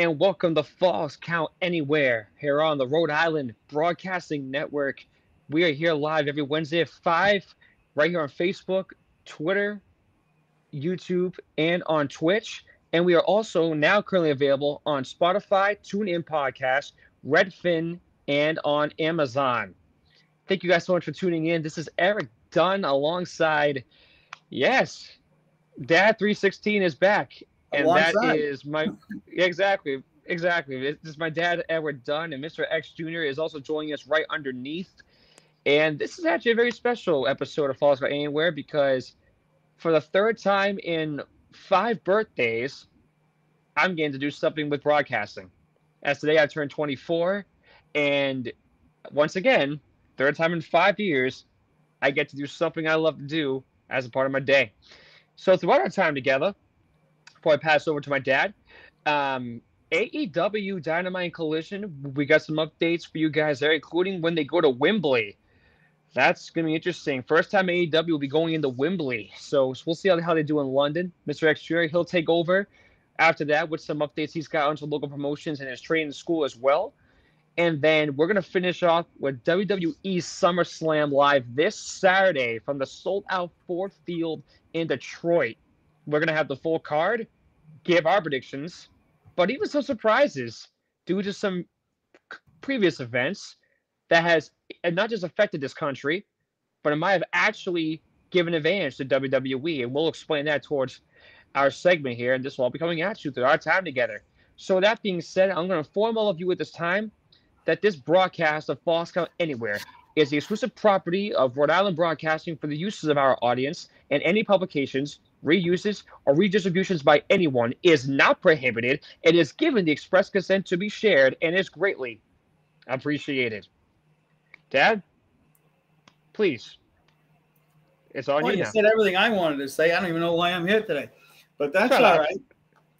and welcome to Falls Count Anywhere here on the Rhode Island Broadcasting Network. We are here live every Wednesday at 5, right here on Facebook, Twitter, YouTube, and on Twitch. And we are also now currently available on Spotify, TuneIn Podcast, Redfin, and on Amazon. Thank you guys so much for tuning in. This is Eric Dunn alongside, yes, Dad 316 is back and that is my exactly exactly. This is my dad, Edward Dunn, and Mr. X Jr. is also joining us right underneath. And this is actually a very special episode of Falls Count Anywhere because for the third time in five birthdays, I'm getting to do something with broadcasting. As today I turned 24, and once again, third time in five years, I get to do something I love to do as a part of my day. So throughout our time together, before I pass over to my dad. Um, AEW Dynamite Collision, we got some updates for you guys there, including when they go to Wembley. That's going to be interesting. First time AEW will be going into Wembley. So, we'll see how, they do in London. Mr. X he'll take over after that with some updates he's got onto local promotions and his training school as well. And then we're going to finish off with WWE SummerSlam Live this Saturday from the sold out Ford Field in Detroit we're to have the full card, give our predictions, but even some surprises due to some previous events that has not just affected this country, but it might have actually given advantage to WWE. And we'll explain that towards our segment here. And this will all be coming at you through our time together. So, that being said, I'm going to inform all of you at this time that this broadcast of Falls Count Anywhere is the exclusive property of Rhode Island Broadcasting for the uses of our audience and any publications reuses, or redistributions by anyone is not prohibited and is given the express consent to be shared and is greatly appreciated. Dad, please. It's on well, you. You now. said everything I wanted to say. I don't even know why I'm here today, but that's all right.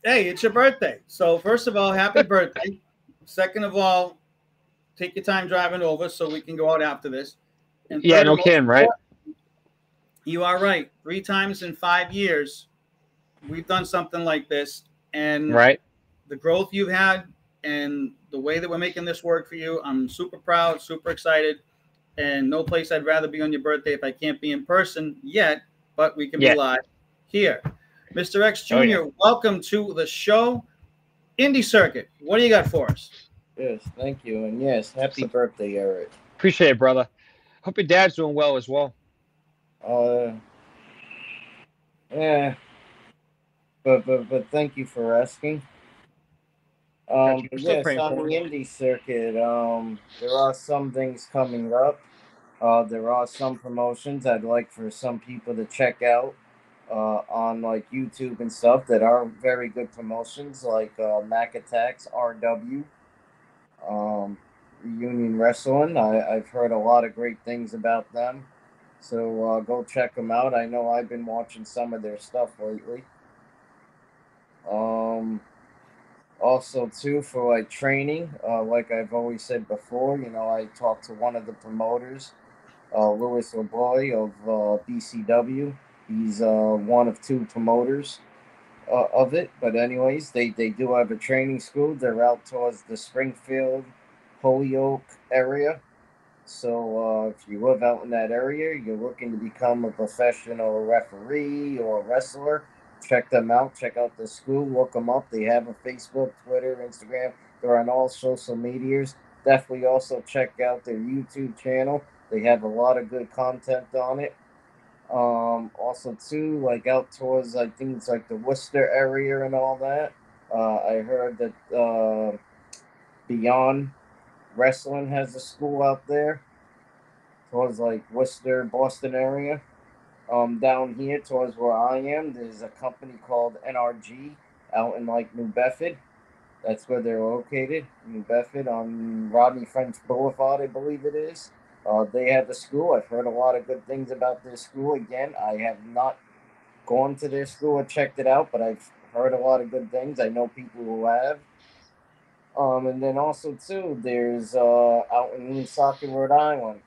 Hey, it's your birthday. So, first of all, happy birthday. Second of all, take your time driving over so we can go out after this. And yeah, no kidding, right? You are right. Three times in five years, we've done something like this, and right, the growth you've had and the way that we're making this work for you, I'm super proud, super excited, and no place I'd rather be on your birthday if I can't be in person yet, but we can be live here. Mr. X Jr., oh, yeah. welcome to the show. Indie Circuit, what do you got for us? Yes, thank you. And yes, happy birthday, Eric. Appreciate it, brother. Hope your dad's doing well as well. Uh, yeah, but but but thank you for asking. Um, yes, on the indie circuit, um, there are some things coming up. Uh, there are some promotions I'd like for some people to check out uh, on like YouTube and stuff that are very good promotions, like uh, Mac Attacks RW, um, Union Wrestling. I, I've heard a lot of great things about them. So uh, go check them out. I know I've been watching some of their stuff lately. Um, also too for like training, uh, like I've always said before, you know, I talked to one of the promoters, uh, Louis of uh, BCW. He's uh, one of two promoters uh, of it. But anyways, they, they do have a training school. They're out towards the Springfield, Holyoke area. So uh, if you live out in that area, you're looking to become a professional referee or wrestler, check them out. Check out the school. Look them up. They have a Facebook, Twitter, Instagram. They're on all social medias. Definitely also check out their YouTube channel. They have a lot of good content on it. Um, also, too, like out towards I think it's like the Worcester area and all that. Uh, I heard that uh, Beyond wrestling has a school out there towards like Worcester, Boston area. Um, down here towards where I am, there's a company called NRG out in like New Bedford. That's where they're located, New Bedford on Rodney French Boulevard, I believe it is. Uh, they have the school. I've heard a lot of good things about their school. Again, I have not gone to their school or checked it out, but I've heard a lot of good things. I know people who have. Um, and then also too, there's uh, out in Woonsocket, Rhode Island,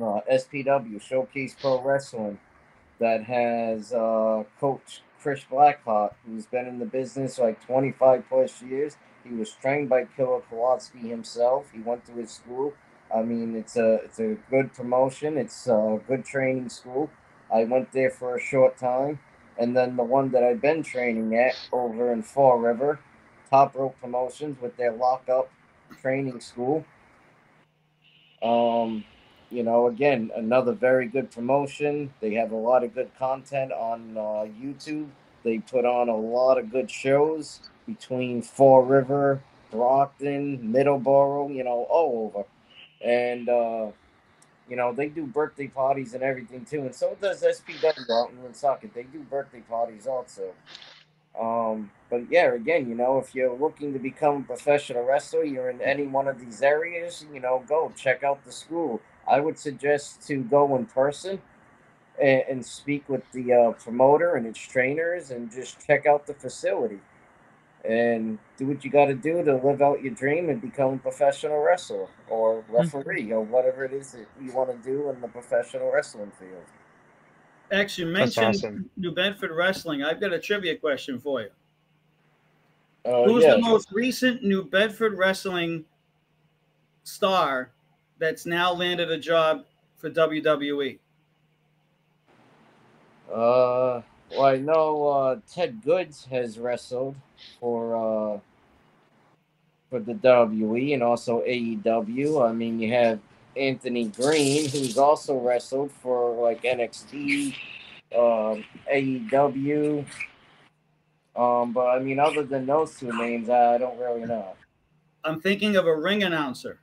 uh, SPW Showcase Pro Wrestling that has uh, Coach Chris Blackheart, who's been in the business like 25 plus years. He was trained by Killer Kowalski himself. He went to his school. I mean, it's a it's a good promotion. It's a good training school. I went there for a short time, and then the one that I've been training at over in Fall River, Top Rope Promotions with their lockup training school. Um, you know, again, another very good promotion. They have a lot of good content on uh, YouTube. They put on a lot of good shows between Fall River, Brockton, Middleborough, you know, all over. And, uh, you know, they do birthday parties and everything too. And so does SPW out in Woonsocket. They do birthday parties also. Um, but yeah, again, you know, if you're looking to become a professional wrestler, you're in any one of these areas, you know, go check out the school. I would suggest to go in person and, and speak with the uh, promoter and its trainers and just check out the facility and do what you got to do to live out your dream and become a professional wrestler or mm-hmm. referee or whatever it is that you want to do in the professional wrestling field. X, you mentioned awesome. New Bedford Wrestling. I've got a trivia question for you. Uh, Who's yeah. the most recent New Bedford Wrestling star that's now landed a job for WWE? Uh, well, I know uh, Ted Goods has wrestled for uh, for the WWE and also AEW. I mean, you have Anthony Green, who's also wrestled for like NXT, um, AEW. Um, but I mean, other than those two names, I don't really know. I'm thinking of a ring announcer.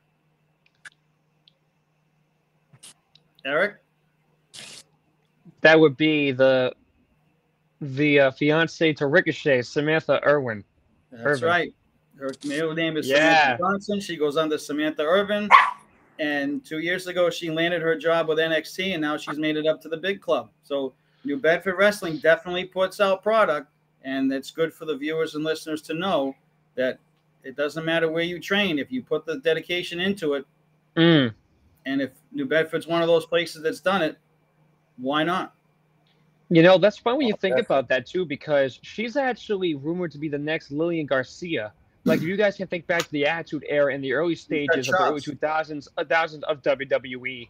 Eric? That would be the the uh, fiance to Ricochet, Samantha Irwin. That's Irvin. right. Her middle name is yeah. Samantha Johnson. She goes under Samantha Irvin. And two years ago, she landed her job with NXT, and now she's made it up to the big club. So New Bedford Wrestling definitely puts out product, and it's good for the viewers and listeners to know that it doesn't matter where you train if you put the dedication into it. Mm. And if New Bedford's one of those places that's done it, why not? You know, that's fun when you think about that too, because she's actually rumored to be the next Lillian Garcia. Like, if you guys can think back to the Attitude Era in the early stages of the early 2000s, uh, thousands of WWE,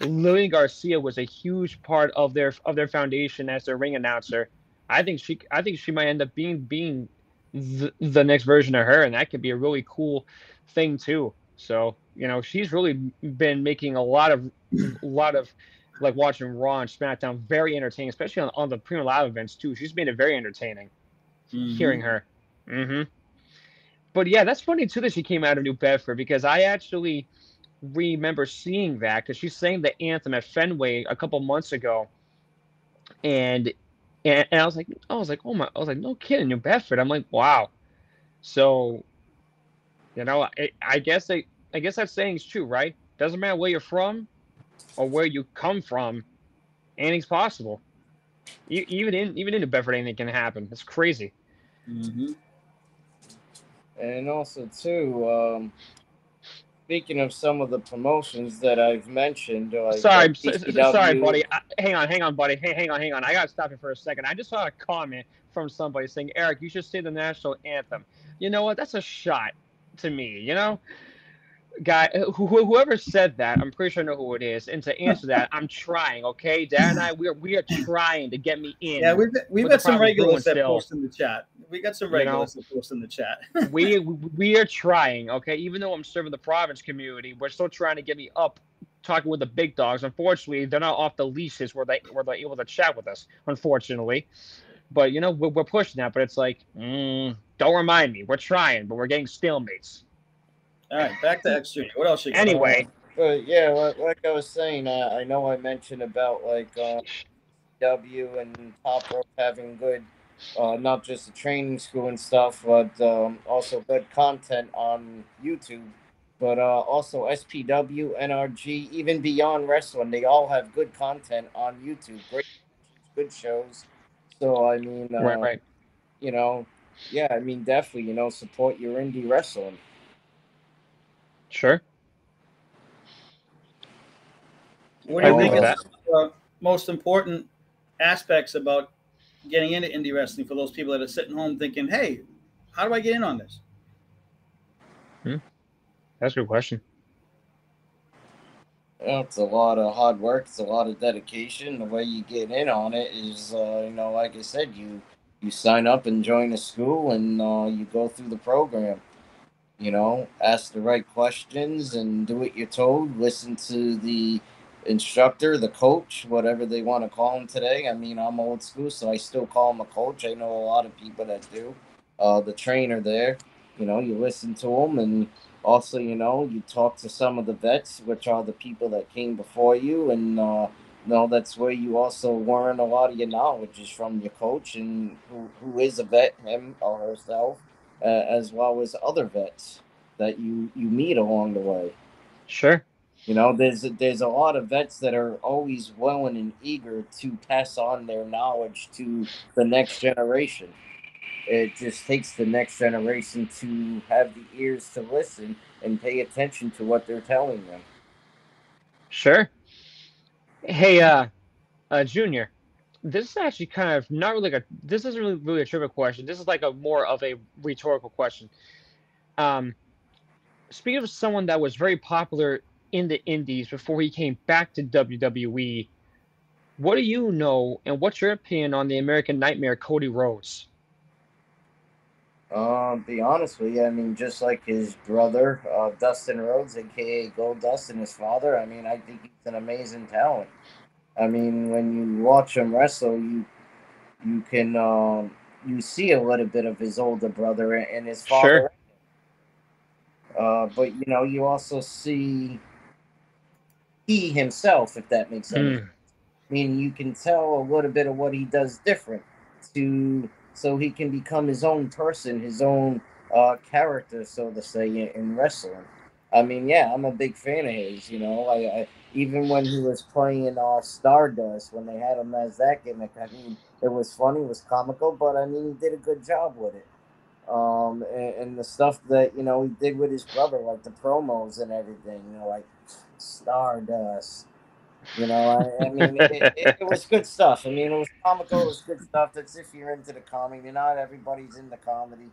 Lillian Garcia was a huge part of their of their foundation as their ring announcer. I think she, I think she might end up being being the, the next version of her, and that could be a really cool thing too. So, you know, she's really been making a lot of, a lot of like watching Raw and SmackDown very entertaining, especially on, on the Premium Live events too. She's made it very entertaining mm-hmm. hearing her. Mm-hmm. But yeah, that's funny too that she came out of New Bedford because I actually remember seeing that because she sang the anthem at Fenway a couple months ago, and, and and I was like, I was like, oh my, I was like, no kidding, New Bedford. I'm like, wow. So, you know, I, I guess I, I guess that saying is true, right? Doesn't matter where you're from, or where you come from, anything's possible. Even in even in New Bedford, anything can happen. It's crazy. Mm-hmm. And also too, um, speaking of some of the promotions that I've mentioned, like sorry, sorry, buddy. I, hang on, hang on, buddy. Hey, hang on, hang on. I gotta stop you for a second. I just saw a comment from somebody saying, "Eric, you should say the national anthem." You know what? That's a shot to me. You know, guy, wh- whoever said that, I'm pretty sure I know who it is. And to answer that, I'm trying. Okay, Dad and I, we are we are trying to get me in. Yeah, we've we've got some regulars that still. post in the chat. We got some regulars you know, that post in the chat. we we are trying. Okay, even though I'm serving the Providence community, we're still trying to get me up. Talking with the big dogs. Unfortunately, they're not off the leashes where they where they're able to chat with us. Unfortunately, but you know we're, we're pushing that. But it's like, mm, don't remind me. We're trying, but we're getting stalemates. All right, back to X Junior. What else you got? Anyway. But yeah, like, like I was saying, uh, I know I mentioned about like uh, W and Top Rope having good, uh, not just the training school and stuff, but um, also good content on YouTube. But uh, also SPW, NRG, even Beyond Wrestling, they all have good content on YouTube. Great, good shows. So I mean, uh, right, right. You know, yeah, I mean, definitely, you know, support your indie wrestling. Sure. What do you think is the most important aspects about getting into indie wrestling for those people that are sitting home thinking, "Hey, how do I get in on this?" Hmm. That's a good question. Yeah, it's a lot of hard work. It's a lot of dedication. The way you get in on it is, uh, you know, like I said, you you sign up and join the school, and uh, you go through the program. You know, ask the right questions and do what you're told. Listen to the instructor, the coach, whatever they want to call him today. I mean, I'm old school, so I still call him a coach. I know a lot of people that do. Uh, the trainer there, you know, you listen to him, and also, you know, you talk to some of the vets, which are the people that came before you, and uh, you know that's where you also learn a lot of your knowledge is from your coach and who, who is a vet, him or herself, uh, as well as other vets that you you meet along the way. Sure. You know, there's there's a lot of vets that are always willing and eager to pass on their knowledge to the next generation. It just takes the next generation to have the ears to listen and pay attention to what they're telling them. Sure. Hey, uh, uh, Junior, this is actually kind of not really a. This isn't really really a trivia question. This is like a more of a rhetorical question. Um, speaking of someone that was very popular in the Indies before he came back to WWE, what do you know, and what's your opinion on the American Nightmare, Cody Rhodes? Um, be honest with you, I mean, just like his brother, uh, Dustin Rhodes, aka Gold Dust, and his father, I mean, I think he's an amazing talent. I mean, when you watch him wrestle, you you can um, you see a little bit of his older brother and his father. Sure. Uh, but you know, you also see he himself, if that makes sense. Mm. I mean, you can tell a little bit of what he does different to so he can become his own person, his own uh, character, so to say, in, in, wrestling. I mean, yeah, I'm a big fan of his. You know, I, I even when he was playing uh, Stardust, when they had him as that gimmick, I mean, it was funny, it was comical, but I mean, he did a good job with it. Um, and, and the stuff that you know he did with his brother, like the promos and everything, you know, like Stardust, you know, I, I mean, it, it, it, was good stuff. I mean, it was comical. It was good stuff. That's if you're into the comedy. You're Not everybody's into comedy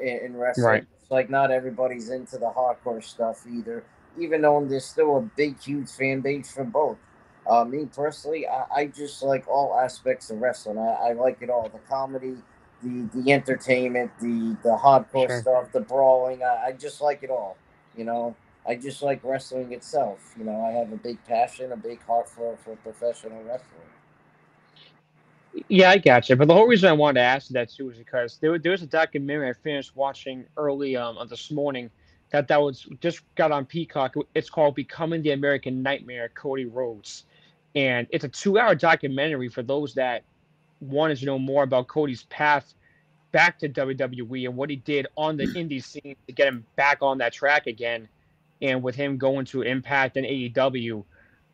in, in wrestling. Right. It's like not everybody's into the hardcore stuff either. Even though there's still a big, huge fan base for both. Uh, me personally, I, I, just like all aspects of wrestling. I, I, like it all. The comedy, the the entertainment, the the hardcore sure. stuff, the brawling. I, I just like it all. You know. I just like wrestling itself. You know, I have a big passion, a big heart for, for professional wrestling. Yeah, I got you. But the whole reason I wanted to ask that too is because there, there was a documentary I finished watching early um, this morning that that was just got on Peacock. It's called "Becoming the American Nightmare." Cody Rhodes, and it's a two-hour documentary for those that wanted to know more about Cody's path back to WWE and what he did on the hmm. indie scene to get him back on that track again and with him going to Impact and AEW,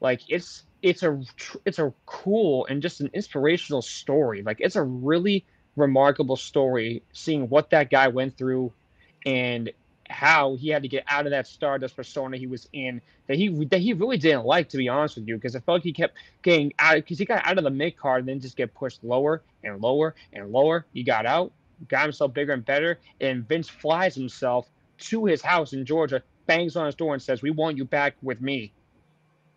like it's it's a it's a cool and just an inspirational story. Like it's a really remarkable story seeing what that guy went through and how he had to get out of that Stardust persona he was in that he that he really didn't like to be honest with you because I felt like he kept getting out because he got out of the mid card and then just get pushed lower and lower and lower. He got out, got himself bigger and better, and Vince flies himself to his house in Georgia bangs on his door and says, "We want you back with me."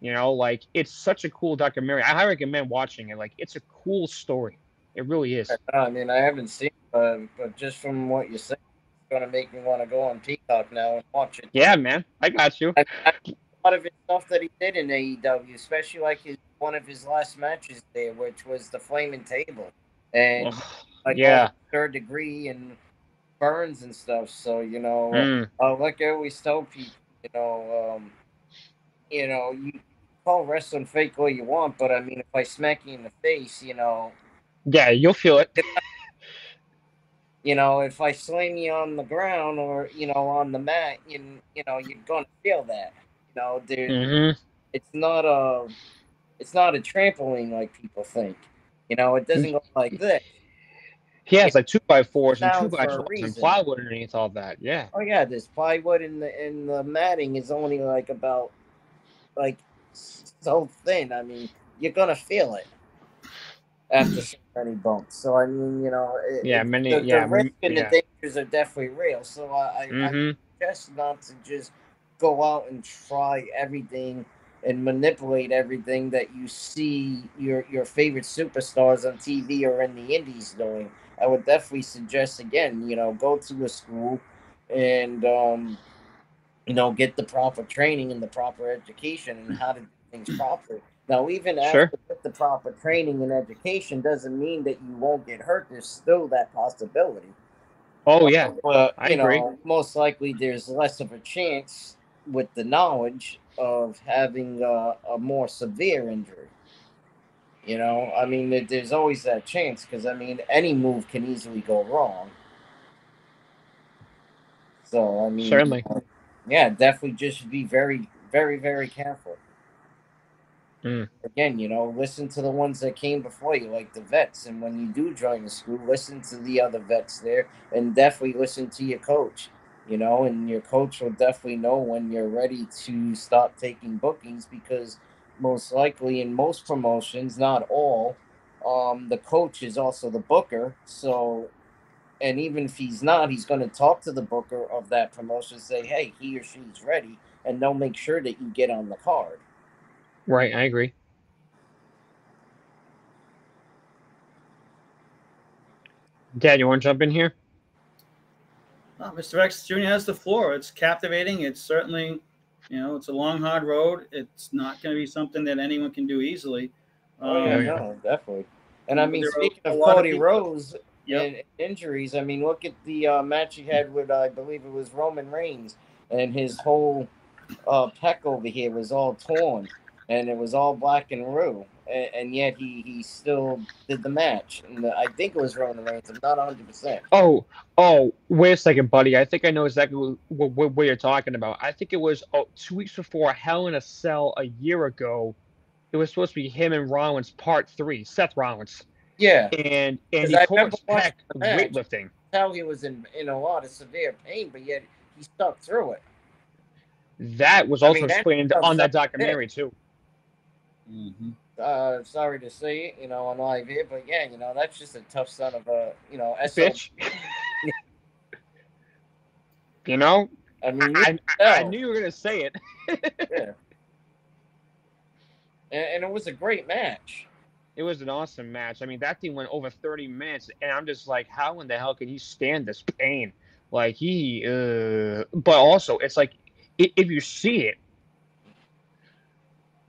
You know, like it's such a cool documentary. I highly recommend watching it. Like it's a cool story. It really is. I mean, I haven't seen, it, but just from what you said, it's gonna make me want to go on Peacock now and watch it. Yeah, man, I got you. I, I, a lot of his stuff that he did in AEW, especially like his one of his last matches there, which was the Flaming Table, and like yeah, third degree and burns and stuff. So you know, mm. uh, like I always tell people, you know, um, you know, you call wrestling fake all you want, but I mean, if I smack you in the face, you know, yeah, you'll feel it. You know, if I slam you on the ground or you know on the mat, you you know you're gonna feel that. You know, dude, mm-hmm. it's not a it's not a trampoline like people think. You know, it doesn't go like this. He has like two by fours and two by fours and plywood underneath all that. Yeah. Oh yeah, this plywood in the in the matting is only like about like so thin. I mean, you're gonna feel it. after so many bumps. So I mean, you know, it, Yeah, many- The, yeah, the risk and yeah. the dangers are definitely real. So I, I, I suggest not to just go out and try everything and manipulate everything that you see your your favorite superstars on TV or in the indies doing. I would definitely suggest again, you know, go to a school and um, you know get the proper training and the proper education and how to do things properly. Now, even after with the proper training and education doesn't mean that you won't get hurt. There's still that possibility. Oh yeah, But I you agree. know, most likely there's less of a chance with the knowledge of having a, a more severe injury. You know, I mean, there's always that chance because I mean, any move can easily go wrong. So I mean, Certainly. uh, yeah, definitely just be very, very, very careful. Mm. Again, you know, listen to the ones that came before you, like the vets, and when you do join the school, listen to the other vets there, and definitely listen to your coach. You know, and your coach will definitely know when you're ready to start taking bookings because most likely in most promotions, not all, um, the coach is also the booker. So, and even if he's not, he's going to talk to the booker of that promotion, say, hey, he or she's ready, and they'll make sure that you get on the card. Right. I agree. Dad, you want to jump in here? Uh, Mr. X Jr. has the floor. It's captivating. It's certainly, you know, it's a long, hard road. It's not going to be something that anyone can do easily. Oh, yeah, Um, yeah. no, definitely. And I mean, speaking of lot of Cody Rhodes Yep. and injuries, I mean, look at the uh, match he had with, uh, I believe it was Roman Reigns, and his whole uh, pec over here was all torn, and it was all black and rue, and, and yet he, he still did the match. And the, I think it was Roman Reigns. I'm not 100. percent Oh, oh, wait a second, buddy. I think I know exactly what, what, what you're talking about. I think it was oh, two weeks before Hell in a Cell a year ago. It was supposed to be him and Rollins part three, Seth Rollins, Yeah, and and he I tore his pec weightlifting. how he was in in a lot of severe pain, but yet he stuck through it. That was I also mean, explained on that documentary too. Uh, sorry to say it, you know, on live here, but yeah, you know, that's just a tough son of a, you know, SO. Bitch. you know, I mean, I, I, I knew you were gonna say it. Yeah. And, and it was a great match. It was an awesome match. I mean, that thing went over 30 minutes, and I'm just like, how in the hell can he stand this pain? Like he, uh, but also it's like if you see it,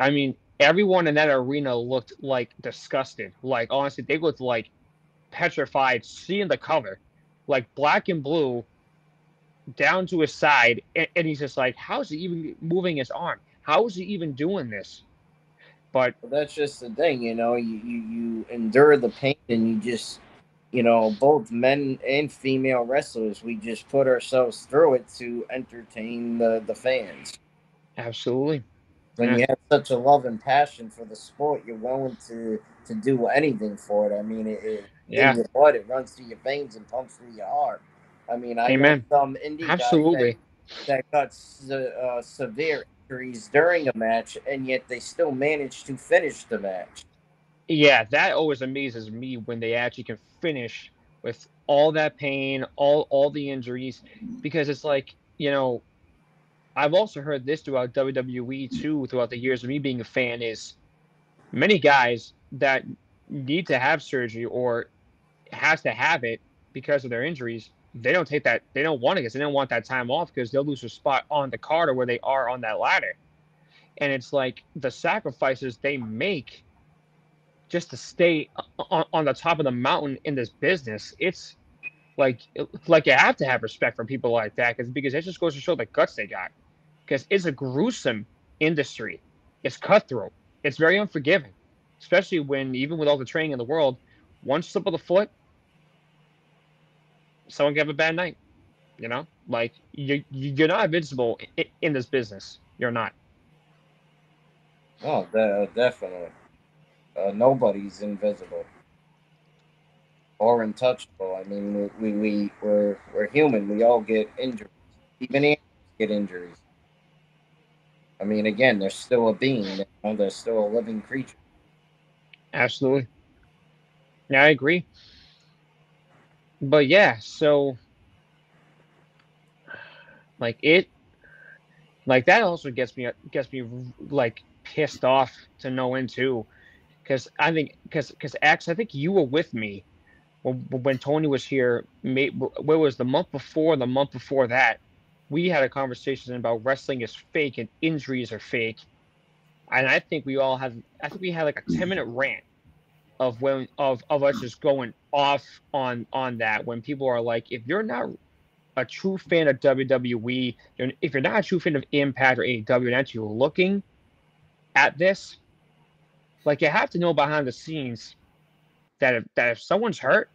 I mean, everyone in that arena looked like disgusted. Like honestly, they looked like petrified seeing the cover, like black and blue, down to his side, and, and he's just like, how is he even moving his arm? How is he even doing this? But But that's just the thing, you know, you, you, you endure the pain and you just, you know, both men and female wrestlers, we just put ourselves through it to entertain the, the fans. absolutely. When Yeah. you have such a love and passion for the sport, you're willing to, to do anything for it. I mean, it, it Yeah. in your blood, it runs through your veins and pumps through your heart. I mean, I Amen. some indie guys that- Absolutely. that got se- uh, severe injuries during a match, and yet they still managed to finish the match. Yeah, that always amazes me when they actually can finish with all that pain, all all the injuries, because it's like you know, I've also heard this throughout WWE too, throughout the years of me being a fan, is many guys that need to have surgery or has to have it because of their injuries. They don't take that. They don't want it because they don't want that time off because they'll lose their spot on the card or where they are on that ladder. And it's like the sacrifices they make just to stay on, on the top of the mountain in this business. It's like like you have to have respect for people like that because because it just goes to show the guts they got. Because it's a gruesome industry. It's cutthroat. It's very unforgiving, especially when even with all the training in the world, one slip of the foot, someone can have a bad night. You know, like you you're not invincible in, this business. You're not. Oh, de- definitely. Uh, nobody's invisible or untouchable. I mean, we, we we're we're human. We all get injuries. Even animals get injuries. I mean, again, they're still a being. You know? They're still a living creature. Absolutely. Yeah, I agree. But yeah, so like it like that also gets me gets me like pissed off to no end too because i think because because x i think you were with me when, when tony was here may, where was the month before the month before that we had a conversation about wrestling is fake and injuries are fake. And i think we all had i think we had like a 10 minute rant of when of of us just going off on on that when people are like if you're not a true fan of WWE, if you're not a true fan of Impact or AEW, and actually looking at this, like you have to know behind the scenes that if, that if someone's hurt,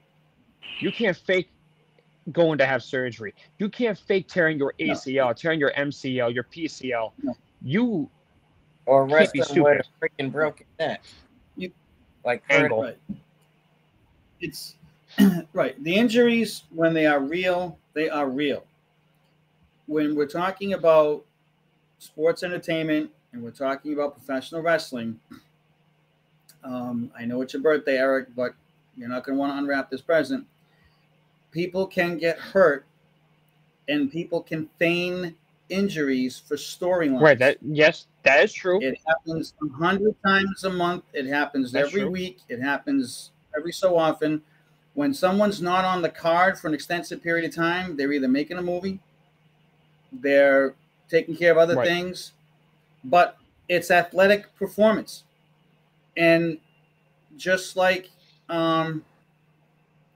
you can't fake going to have surgery. You can't fake tearing your ACL, no. tearing your MCL, your PCL. No. You or wrestling with a freaking broken neck. You like angle. Right. It's right. The injuries when they are real they are real. When we're talking about sports entertainment and we're talking about professional wrestling, um, I know it's your birthday, Eric, but you're not going to want to unwrap this present. People can get hurt and people can feign injuries for storylines. Right. That yes, that is true. It happens a hundred times a month. It happens That's every true. week. It happens every so often when someone's not on the card for an extensive period of time, they're either making a movie, they're taking care of other right. things, but it's athletic performance. And just like, um,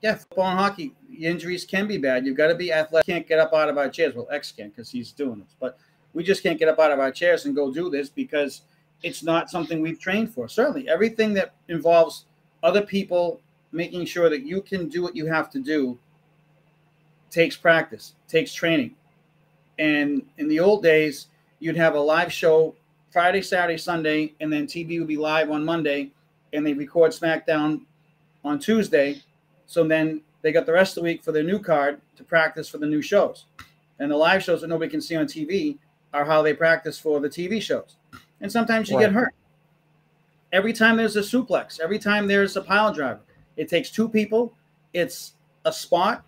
yeah, football and hockey, injuries can be bad. You've got to be athletic. Can't get up out of our chairs. Well, X can because he's doing this, but we just can't get up out of our chairs and go do this because it's not something we've trained for. Certainly, everything that involves other people making sure that you can do what you have to do takes practice, takes training. And in the old days, you'd have a live show Friday, Saturday, Sunday, and then TV would be live on Monday, and they record SmackDown on Tuesday. So then they got the rest of the week for their new card to practice for the new shows. And the live shows that nobody can see on TV are how they practice for the TV shows. And sometimes you right. get hurt. Every time there's a suplex, every time there's a pile driver, it takes two people. It's a spot.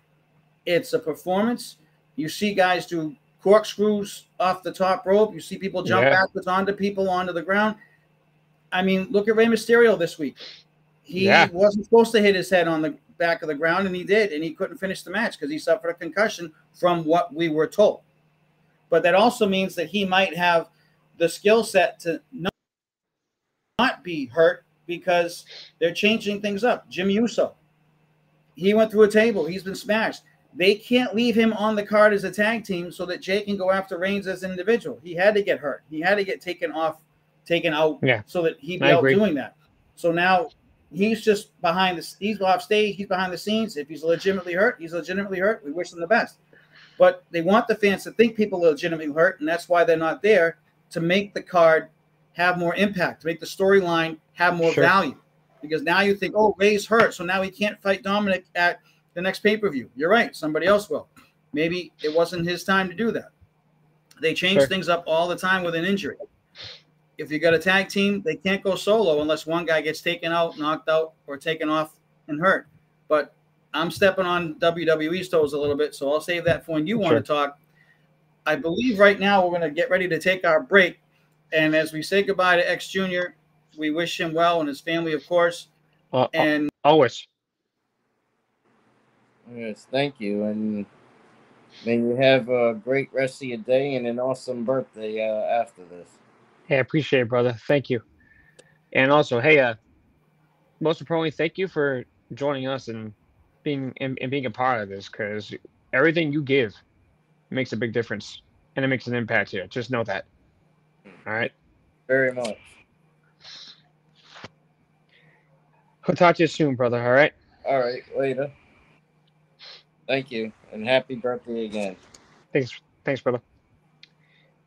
It's a performance. You see guys do corkscrews off the top rope. You see people jump yeah. backwards onto people onto the ground. I mean, look at Rey Mysterio this week. He yeah. wasn't supposed to hit his head on the back of the ground, and he did, and he couldn't finish the match because he suffered a concussion from what we were told. But that also means that he might have the skill set to not, be hurt because they're changing things up. Jimmy Uso, he went through a table. He's been smashed. They can't leave him on the card as a tag team so that Jay can go after Reigns as an individual. He had to get hurt. He had to get taken off, taken out, yeah. so that he'd be out doing that. So now he's just behind the he's off stage. He's behind the scenes. If he's legitimately hurt, he's legitimately hurt. We wish him the best. But they want the fans to think people are legitimately hurt, and that's why they're not there to make the card have more impact, to make the storyline have more sure. value. Because now you think, oh, Rey's hurt, so now he can't fight Dominic at the next pay per view. You're right, somebody else will. Maybe it wasn't his time to do that. They change sure. things up all the time with an injury. If you got a tag team, they can't go solo unless one guy gets taken out, knocked out, or taken off and hurt. But I'm stepping on WWE's toes a little bit, so I'll save that for when you want to talk. I believe right now we're going to get ready to take our break. And as we say goodbye to X Junior, we wish him well and his family, of course. Uh, uh and always. Yes, thank you, and may you have a great rest of your day and an awesome birthday uh, after this. Hey, I appreciate it, brother. Thank you. And also, hey, uh, most importantly, thank you for joining us and being and, and being a part of this because everything you give makes a big difference and it makes an impact here. Just know that. All right. Very much. We'll talk to you soon, brother. All right. All right. Later. Thank you, and happy birthday again. Thanks, thanks, brother.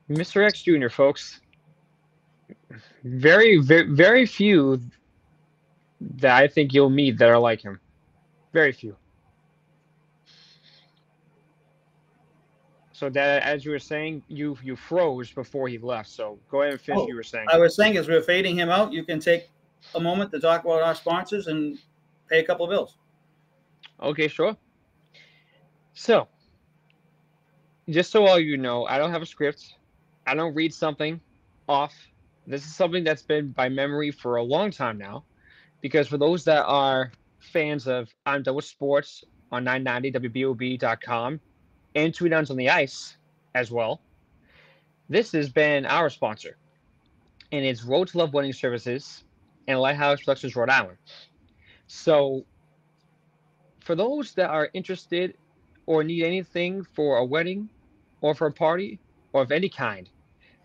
Mr. X Jr., folks. Very, very, very few that I think you'll meet that are like him. Very few. So that, as you were saying, you you froze before he left. So go ahead and finish. Oh, you were saying. I was saying as we are fading him out, you can take a moment to talk about our sponsors and pay a couple of bills. Okay, sure. So, just so all you know, I don't have a script. I don't read something off. This is something that's been by memory for a long time now. Because for those that are fans of I'm Done with Sports on 990WBOB.com and Downs on the Ice as well, this has been our sponsor. And it's Road to Love Wedding Services and Lighthouse Productions, Rhode Island. So, for those that are interested or need anything for a wedding or for a party or of any kind,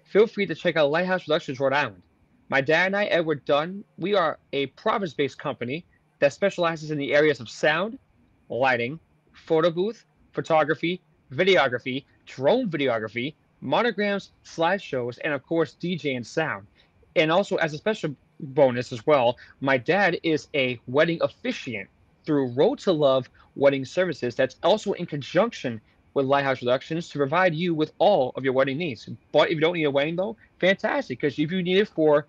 feel free to check out Lighthouse Productions Rhode Island. My dad and I, Edward Dunn, we are a Providence based company that specializes in the areas of sound, lighting, photo booth, photography, videography, drone videography, monograms, slideshows, and of course, DJ and sound. And also, as a special bonus as well, my dad is a wedding officiant through Road to Love Wedding Services that's also in conjunction with Lighthouse Productions to provide you with all of your wedding needs. But if you don't need a wedding though, fantastic, because if you need it for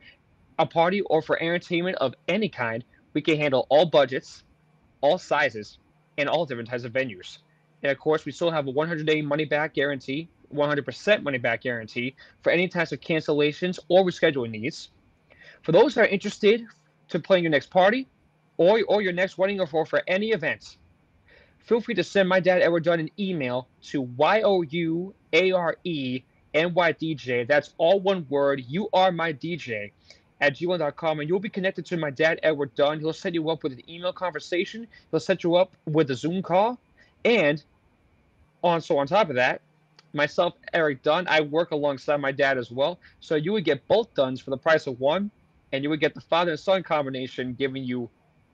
a party or for entertainment of any kind, we can handle all budgets, all sizes, and all different types of venues. And of course, we still have a 100 day money back guarantee, 100% money back guarantee for any types of cancellations or rescheduling needs. For those that are interested to plan your next party or, or your next wedding or for, for any event, feel free to send my dad Edward Dunn an email to Y-O-U-A-R-E-M-Y-D-J. That's all one word. You are my DJ at gmail.com and you'll be connected to my dad Edward Dunn. He'll set you up with an email conversation. He'll set you up with a Zoom call. And on so on top of that, myself, Eric Dunn, I work alongside my dad as well. So you would get both Dunns for the price of one, and you would get the father and son combination giving you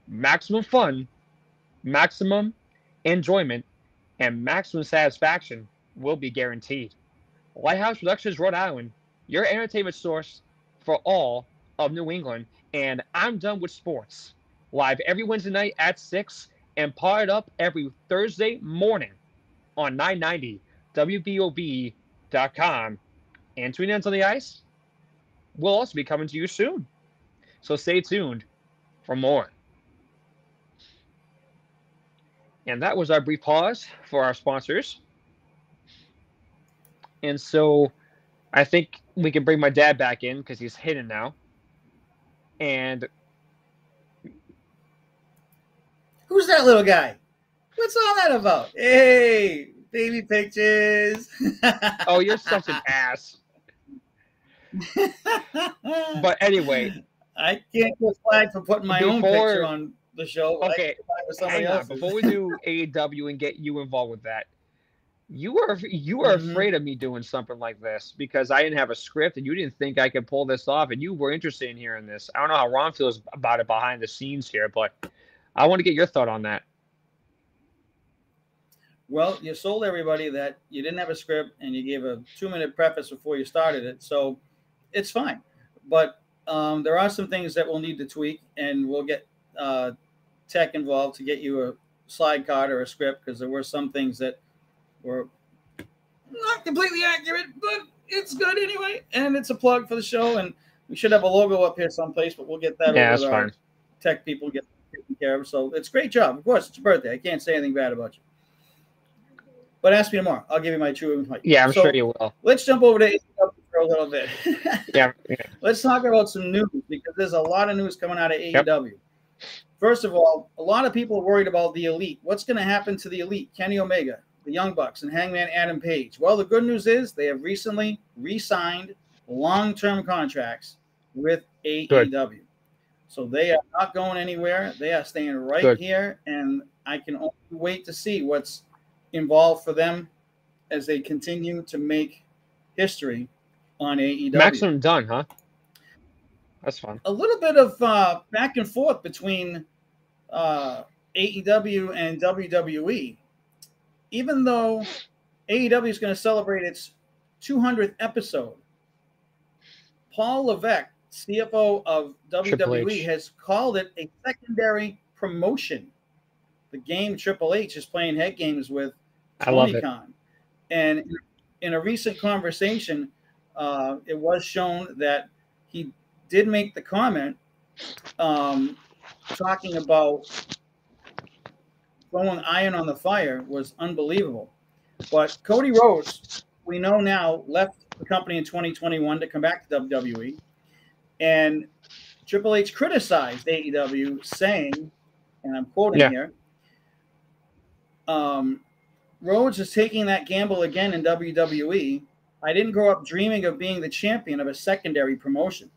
maximum fun, maximum enjoyment, and maximum satisfaction will be guaranteed. Lighthouse Productions Rhode Island, your entertainment source for all of New England, and I'm done with sports. Live every Wednesday night at 6 and powered up every Thursday morning on 990 WBOB.com. And Twin Ends on the Ice we'll also be coming to you soon. So stay tuned for more. And that was our brief pause for our sponsors. And so I think we can bring my dad back in because he's hidden now. And who's that little guy? What's all that about? Hey, baby pictures. oh, you're such an ass. but anyway, I can't get flagged for putting my before, own picture on the show. Okay, hang on. Before we do AEW and get you involved with that, you were you were mm-hmm. afraid of me doing something like this because I didn't have a script and you didn't think I could pull this off, and you were interested in hearing this. I don't know how Ron feels about it behind the scenes here, but I want to get your thought on that. Well, you sold everybody that you didn't have a script and you gave a two minute preface before you started it, so it's fine. But um, there are some things that we'll need to tweak, and we'll get uh, tech involved to get you a slide card or a script because there were some things that were not completely accurate, but it's good anyway. And it's a plug for the show, and we should have a logo up here someplace, but we'll get that. Yeah, that's fine. Tech people get taken care of, so it's a great job. Of course, it's your birthday. I can't say anything bad about you. But ask me tomorrow. I'll give you my true invite. Yeah, I'm so sure you will. Let's jump over to for a little bit. yeah, yeah, Let's talk about some news because there's a lot of news coming out of AEW. First of all, a lot of people are worried about the elite. What's going to happen to the elite? Kenny Omega, the Young Bucks, and Hangman Adam Page. Well, the good news is they have recently re-signed long-term contracts with AEW. Good. So they are not going anywhere. They are staying right good. here, and I can only wait to see what's involved for them as they continue to make history on AEW. Maximum done, huh? That's fun. A little bit of uh, back and forth between uh, AEW and WWE. Even though AEW is going to celebrate its 200th episode, Paul Levesque, CFO of WWE, has called it a secondary promotion. The game Triple H is playing head games with Tony Khan. And in a recent conversation, uh, it was shown that he did make the comment um, talking about throwing iron on the fire was unbelievable. But Cody Rhodes, we know now, left the company in 2021 to come back to WWE. And Triple H criticized AEW, saying, and I'm quoting yeah. here, um, Rhodes is taking that gamble again in WWE. I didn't grow up dreaming of being the champion of a secondary promotion.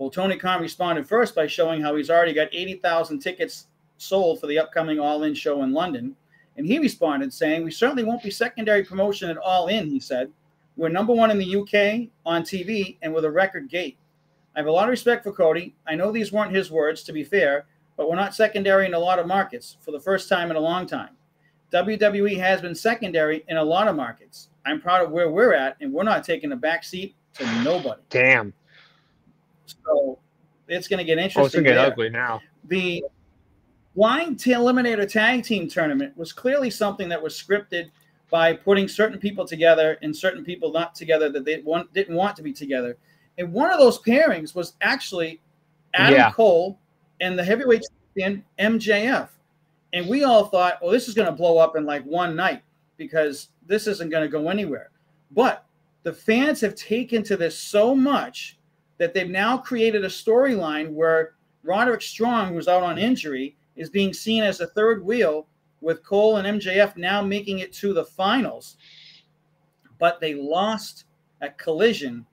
Well, Tony Khan responded first by showing how he's already got 80,000 tickets sold for the upcoming All In show in London. And he responded saying, We certainly won't be secondary promotion at All In, he said. We're number one in the UK on TV and with a record gate. I have a lot of respect for Cody. I know these weren't his words, to be fair, but we're not secondary in a lot of markets for the first time in a long time. WWE has been secondary in a lot of markets. I'm proud of where we're at, and we're not taking a back seat to nobody. Damn. So it's going oh, to get interesting. Oh, it's going to get ugly now. The blind eliminator tag team tournament was clearly something that was scripted by putting certain people together and certain people not together that they want, didn't want to be together. And one of those pairings was actually Adam yeah. Cole and the heavyweight champion MJF. And we all thought, well, this is going to blow up in like one night because this isn't going to go anywhere. But the fans have taken to this so much that they've now created a storyline where Roderick Strong, who's out on injury, is being seen as a third wheel, with Cole and MJF now making it to the finals. But they lost at Collision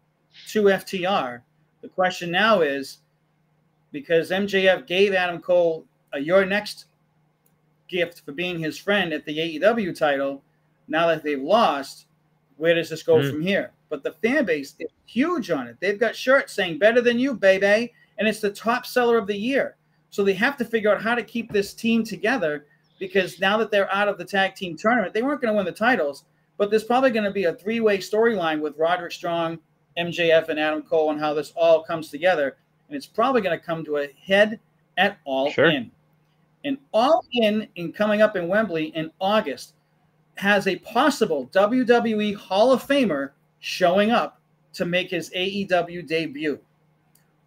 to FTR. The question now is because MJF gave Adam Cole a your next gift for being his friend at the AEW title, now that they've lost, where does this go mm. from here? But the fan base is huge on it. They've got shirts saying better than you, baby. And it's the top seller of the year. So they have to figure out how to keep this team together because now that they're out of the tag team tournament, they weren't going to win the titles, but there's probably going to be a three way storyline with Roderick Strong, MJF, and Adam Cole and how this all comes together. And it's probably going to come to a head at All sure. In. And All In, in coming up in Wembley in August, has a possible WWE Hall of Famer showing up to make his AEW debut.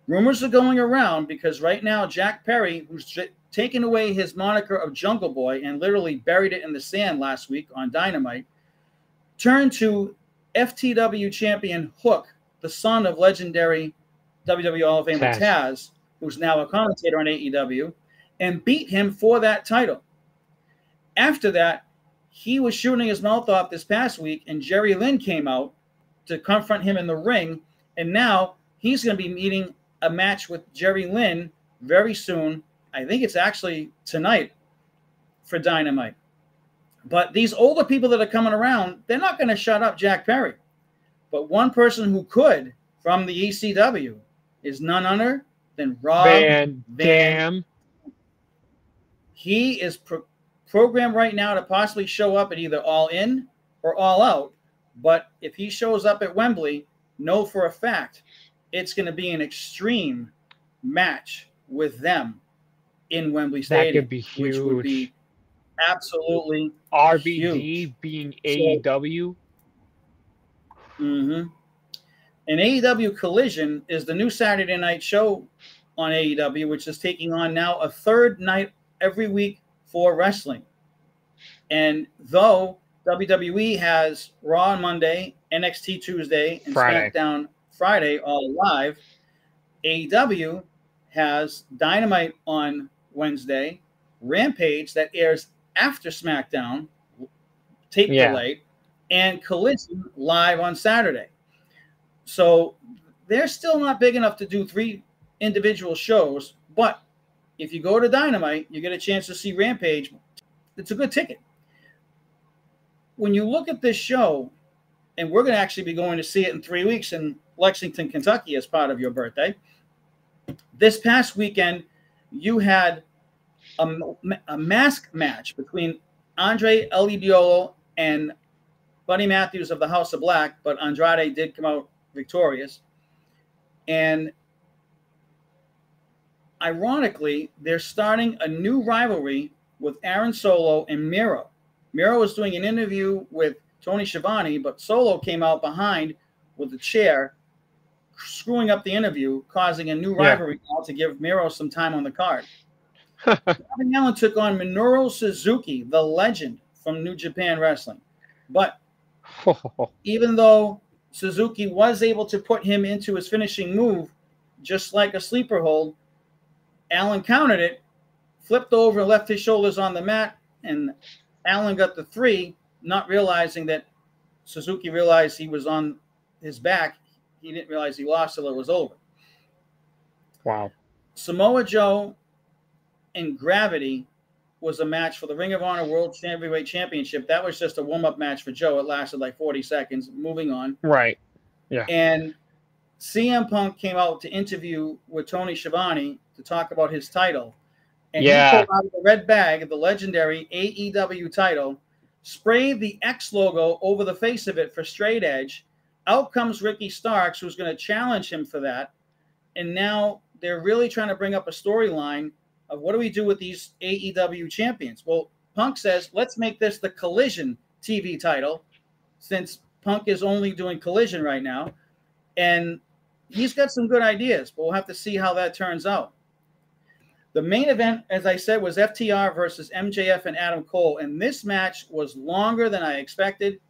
Rumors are going around because right now Jack Perry, who's j- taken away his moniker of Jungle Boy and literally buried it in the sand last week on Dynamite, turned to FTW champion Hook, the son of legendary WWE Hall of Famer Taz. Taz, who's now a commentator on AEW, and beat him for that title. After that, he was shooting his mouth off this past week, and Jerry Lynn came out to confront him in the ring. And now he's going to be meeting a match with Jerry Lynn very soon. I think it's actually tonight for Dynamite. But these older people that are coming around, they're not going to shut up Jack Perry. But one person who could from the ECW is none other than Rob Van, Van. He is pro- programmed right now to possibly show up at either All In or All Out. But if he shows up at Wembley, know for a fact it's going to be an extreme match with them in Wembley Stadium. That could be huge. Which would be absolutely RVD huge. being AEW. mm-hmm. An AEW Collision is the new Saturday night show on AEW, which is taking on now a third night every week for wrestling. And though WWE has Raw on Monday, NXT Tuesday, and Friday. SmackDown Friday all live. AEW has Dynamite on Wednesday, Rampage that airs after SmackDown, tape yeah. delay, and Collision live on Saturday. So they're still not big enough to do three individual shows, but if you go to Dynamite, you get a chance to see Rampage. It's a good ticket. When you look at this show, and we're going to actually be going to see it in three weeks in Lexington, Kentucky, as part of your birthday. This past weekend, you had a, a mask match between Andrade El and Buddy Matthews of the House of Black, but Andrade did come out victorious. And ironically, they're starting a new rivalry with Aaron Solo and Miro. Miro was doing an interview with Tony Schiavone, but Solo came out behind with a chair, screwing up the interview, causing a new rivalry yeah. to give Miro some time on the card. Darby Allin took on Minoru Suzuki, the legend from New Japan Wrestling. But even though Suzuki was able to put him into his finishing move, just like a sleeper hold, Allin countered it, flipped over, left his shoulders on the mat, and Allin got the three, not realizing that Suzuki realized he was on his back. He didn't realize he lost till it was over. Wow. Samoa Joe and Gravity was a match for the Ring of Honor World Heavyweight Championship. That was just a warm up match for Joe. It lasted like 40 seconds. Moving on. Right. Yeah. And CM Punk came out to interview with Tony Schiavone to talk about his title. And yeah. he pulled out the red bag, the legendary AEW title, sprayed the X logo over the face of it for straight edge. Out comes Ricky Starks, who's going to challenge him for that. And now they're really trying to bring up a storyline of what do we do with these AEW champions? Well, Punk says, let's make this the Collision TV title, since Punk is only doing Collision right now. And he's got some good ideas, but we'll have to see how that turns out. The main event, as I said, was FTR versus MJF and Adam Cole. And this match was longer than I expected.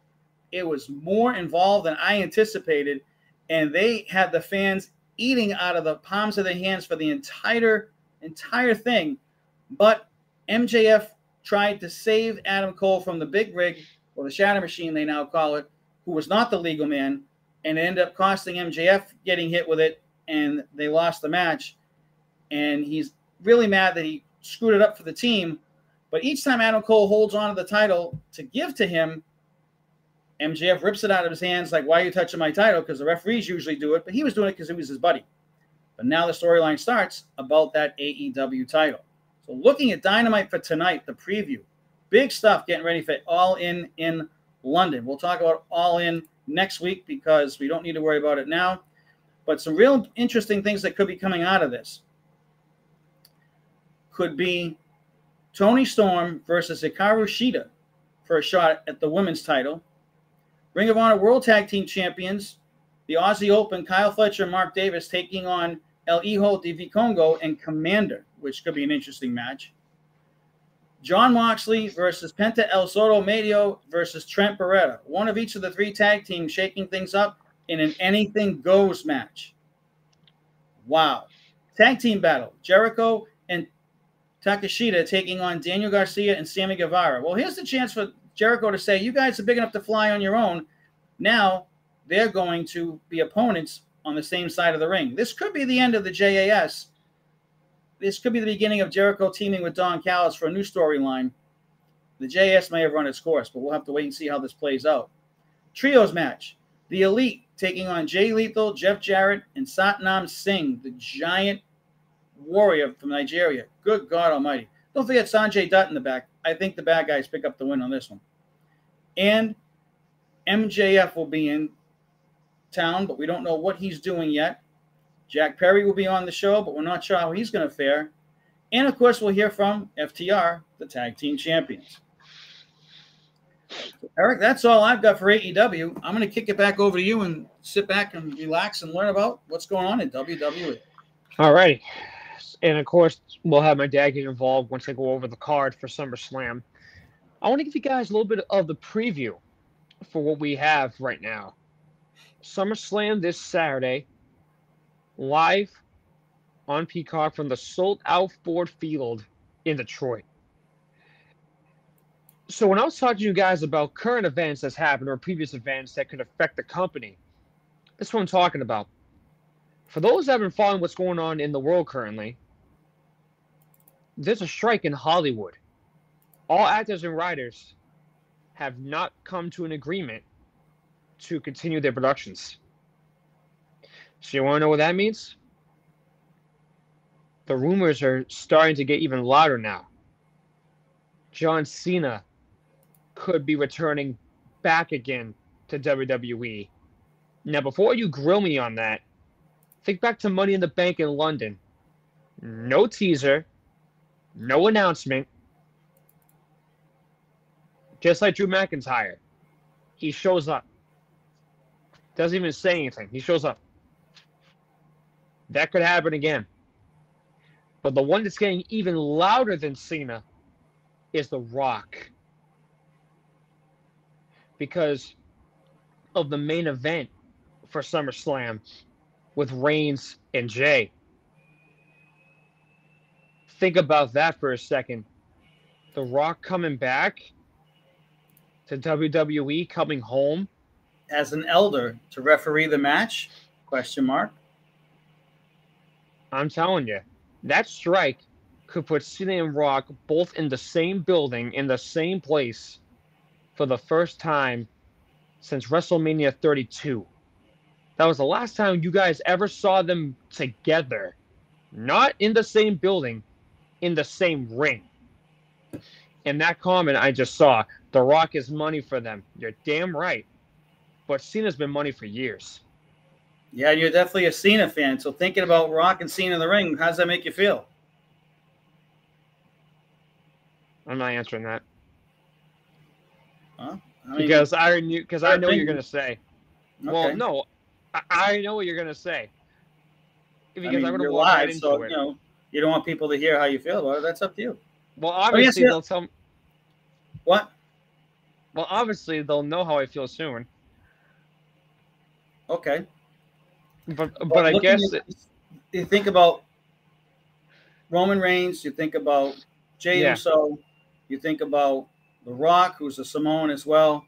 It was more involved than I anticipated. And they had the fans eating out of the palms of their hands for the entire entire thing. But MJF tried to save Adam Cole from the big rig, or the shatter machine, they now call it, who was not the legal man, and it ended up costing MJF getting hit with it, and they lost the match. And he's really mad that he screwed it up for the team. But each time Adam Cole holds on to the title to give to him, MJF rips it out of his hands, like, Why are you touching my title? Because the referees usually do it, but he was doing it because it was his buddy. But now the storyline starts about that AEW title. So looking at Dynamite for tonight, the preview, big stuff getting ready for All In in London. We'll talk about All In next week because we don't need to worry about it now. But some real interesting things that could be coming out of this could be Toni Storm versus Hikaru Shida for a shot at the women's title. Ring of Honor World Tag Team Champions, the Aussie Open, Kyle Fletcher and Mark Davis taking on El Hijo de Vikingo and Komander, which could be an interesting match. Jon Moxley versus Penta El Zero Miedo versus Trent Beretta. One of each of the three tag teams shaking things up in an anything goes match. Wow. Tag team battle Jericho and Takeshita taking on Daniel Garcia and Sammy Guevara. Well, here's the chance for Jericho to say, You guys are big enough to fly on your own. Now they're going to be opponents on the same side of the ring. This could be the end of the JAS. This could be the beginning of Jericho teaming with Don Callis for a new storyline. The JAS may have run its course, but we'll have to wait and see how this plays out. Trios match. The Elite taking on Jay Lethal, Jeff Jarrett, and Satnam Singh, the giant warrior from Nigeria. Good God Almighty. Don't forget Sanjay Dutt in the back. I think the bad guys pick up the win on this one. And MJF will be in town, but we don't know what he's doing yet. Jack Perry will be on the show, but we're not sure how he's going to fare. And of course, we'll hear from FTR, the tag team champions. Erik, that's all I've got for AEW. I'm going to kick it back over to you and sit back and relax and learn about what's going on in WWE. All right. And of course, we'll have my dad get involved once I go over the card for SummerSlam. I want to give you guys a little bit of the preview for what we have right now. SummerSlam this Saturday, live on Peacock from the sold out Ford Field in Detroit. So when I was talking to you guys about current events that's happened or previous events that could affect the company, that's what I'm talking about. For those that have been following what's going on in the world currently, there's a strike in Hollywood. All actors and writers have not come to an agreement to continue their productions. So you want to know what that means? The rumors are starting to get even louder now. John Cena could be returning back again to WWE. Now, before you grill me on that, think back to Money in the Bank in London. No teaser, no announcement. Just like Drew McIntyre, he shows up. Doesn't even say anything. He shows up. That could happen again. But the one that's getting even louder than Cena is The Rock. Because of the main event for SummerSlam with Reigns and Jey. Think about that for a second. The Rock coming back to WWE, coming home as an elder to referee the match? Question mark. I'm telling you, that strike could put Cena and Rock both in the same building, in the same place, for the first time since WrestleMania 32. That was the last time you guys ever saw them together. Not in the same building, in the same ring. And that comment I just saw, The Rock is money for them. You're damn right. But Cena's been money for years. Yeah, you're definitely a Cena fan. So thinking about Rock and Cena in the ring, how does that make you feel? I'm not answering that. Huh? I mean, because I knew because I know what you're gonna say. Okay. Well, no, I, I, know what you're gonna say. Because I mean, I'm gonna walk live, right so, it. You know, you don't want people to hear how you feel about it. That's up to you. Well, obviously oh, yes, they'll tell. What? Well, obviously they'll know how I feel soon. Okay. But but, but I guess at, it, you think about Roman Reigns, you think about Jey yeah. Uso, you think about The Rock, who's a Samoan as well.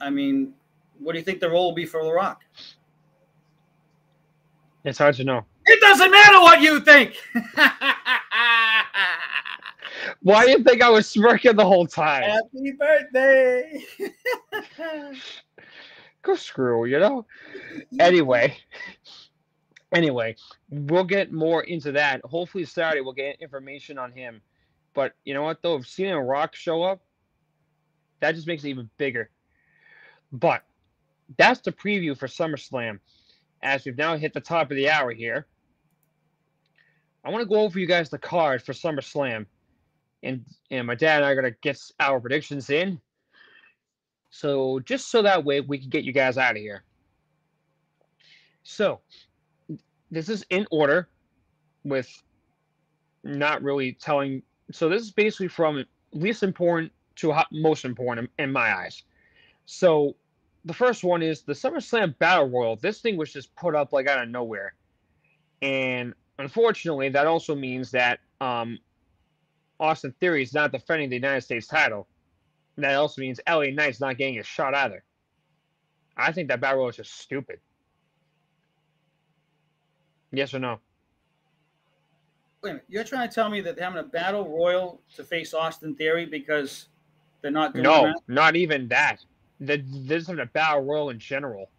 I mean, what do you think the role will be for The Rock? It's hard to know. It doesn't matter what you think. Why do you think I was smirking the whole time? Happy birthday. Go screw, you know? Anyway. Anyway, we'll get more into that. Hopefully Saturday we'll get information on him. But you know what though? If seeing a rock show up, that just makes it even bigger. But that's the preview for SummerSlam. As we've now hit the top of the hour here, I want to go over you guys the card for SummerSlam, and and my dad and I are gonna get our predictions in. So just so that way we can get you guys out of here. So this is in order, with not really telling. So this is basically from least important to most important in my eyes. So the first one is the SummerSlam Battle Royal. This thing was just put up like out of nowhere, and unfortunately, that also means that um, Austin Theory is not defending the United States title. And that also means LA Knight's not getting a shot either. I think that Battle is just stupid. Yes or no? Wait a minute. You're trying to tell me that they're having a battle royal to face Austin Theory because they're not doing No, that? not even that the there's not a battle royal in general.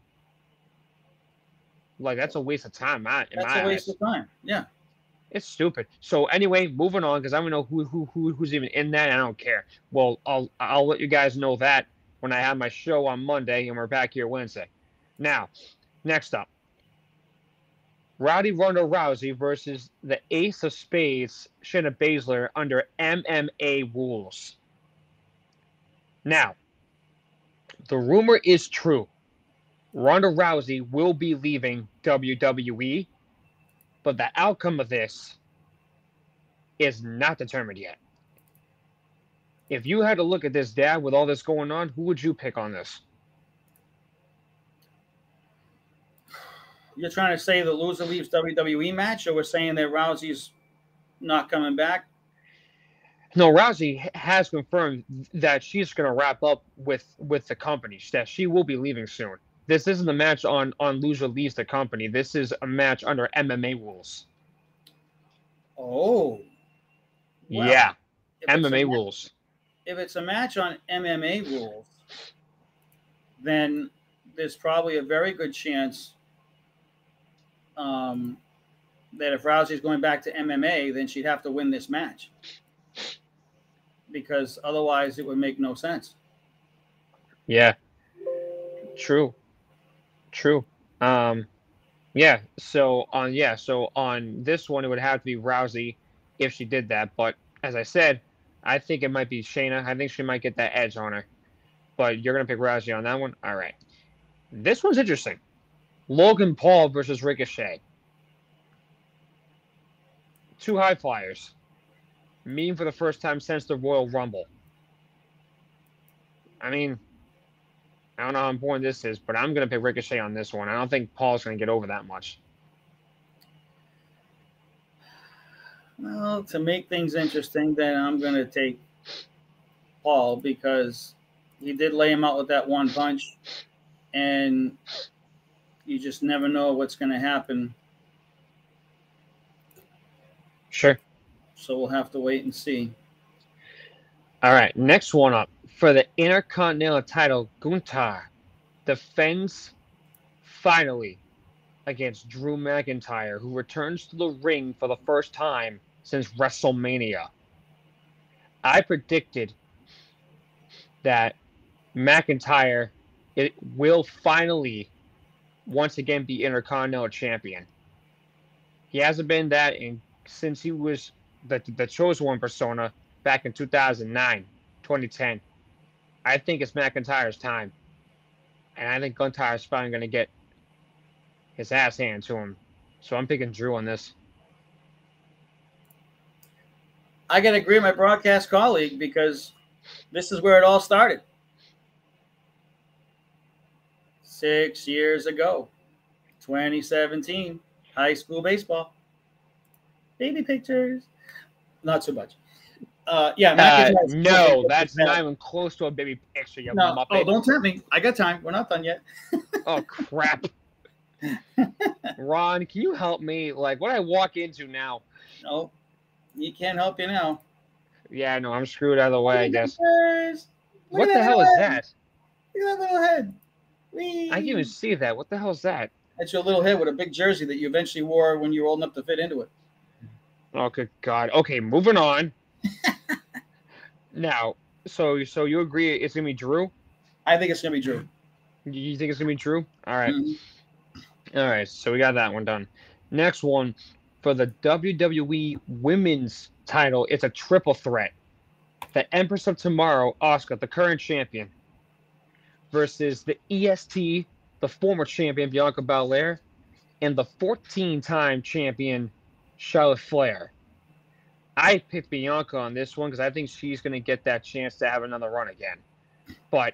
Like that's a waste of time. My, that's a waste eyes. of time. Yeah. It's stupid. So anyway, moving on because I don't know who, who who who's even in that. I don't care. Well, I'll I'll let you guys know that when I have my show on Monday and we're back here Wednesday. Now, next up, Rowdy Ronda Rousey versus the Ace of Spades, Shayna Baszler under MMA rules. Now, the rumor is true. Ronda Rousey will be leaving WWE, but the outcome of this is not determined yet. If you had to look at this, Dad, with all this going on, who would you pick on this? You're trying to say the loser leaves WWE match, or we're saying that Rousey's not coming back? No, Rousey has confirmed that she's going to wrap up with with the company. That she will be leaving soon. This isn't a match on on loser leaves the company. This is a match under MMA rules. Oh, yeah, MMA rules. If it's a match on MMA rules, then there's probably a very good chance um, that if Rousey's going back to MMA, then she'd have to win this match because otherwise it would make no sense. Yeah. True. True. Um yeah, so on yeah, so on this one it would have to be Rousey if she did that, but as I said, I think it might be Shayna. I think she might get that edge on her. But you're gonna pick Rousey on that one? All right. This one's interesting. Logan Paul versus Ricochet. two high flyers Mean for the first time since the Royal Rumble. I mean, I don't know how important this is, but I'm going to pick Ricochet on this one. I don't think Paul's going to get over that much. Well, to make things interesting, then I'm going to take Paul because he did lay him out with that one punch, and you just never know what's going to happen. Sure. So we'll have to wait and see. All right, next one up for the Intercontinental title, Gunther defends finally against Drew McIntyre, who returns to the ring for the first time since WrestleMania. I predicted that McIntyre it will finally once again be Intercontinental Champion. He hasn't been that in since he was the the chosen one persona back in 2009, 2010. I think it's McIntyre's time. And I think Gunther's finally going to get his ass handed to him. So I'm picking Drew on this. I got to agree with my broadcast colleague because this is where it all started. Six years ago, 2017, high school baseball. Baby pictures. Not so much. Uh, yeah. Uh, no, that's not even close to a baby picture. You no. Muppet. Oh, don't tempt me. I got time. We're not done yet. oh crap. Ron, can you help me? Like, what I walk into now? No, he can't help you now. Yeah, no, I'm screwed either way, I guess. What the hell head. is that? Look at that little head. Whee. I can't even see that. What the hell is that? That's your little head with a big jersey that you eventually wore when you were old enough to fit into it. Oh, good God. Okay, moving on. now, so so you agree it's gonna be Drew? I think it's gonna be Drew. You think it's gonna be Drew? All right. mm-hmm. All right. So we got that one done. Next one for the WWE Women's Title. It's a triple threat. The Empress of Tomorrow, Asuka, the current champion, versus the EST, the former champion Bianca Belair, and the 14-time champion Charlotte Flair. I picked Bianca on this one because I think she's going to get that chance to have another run again. But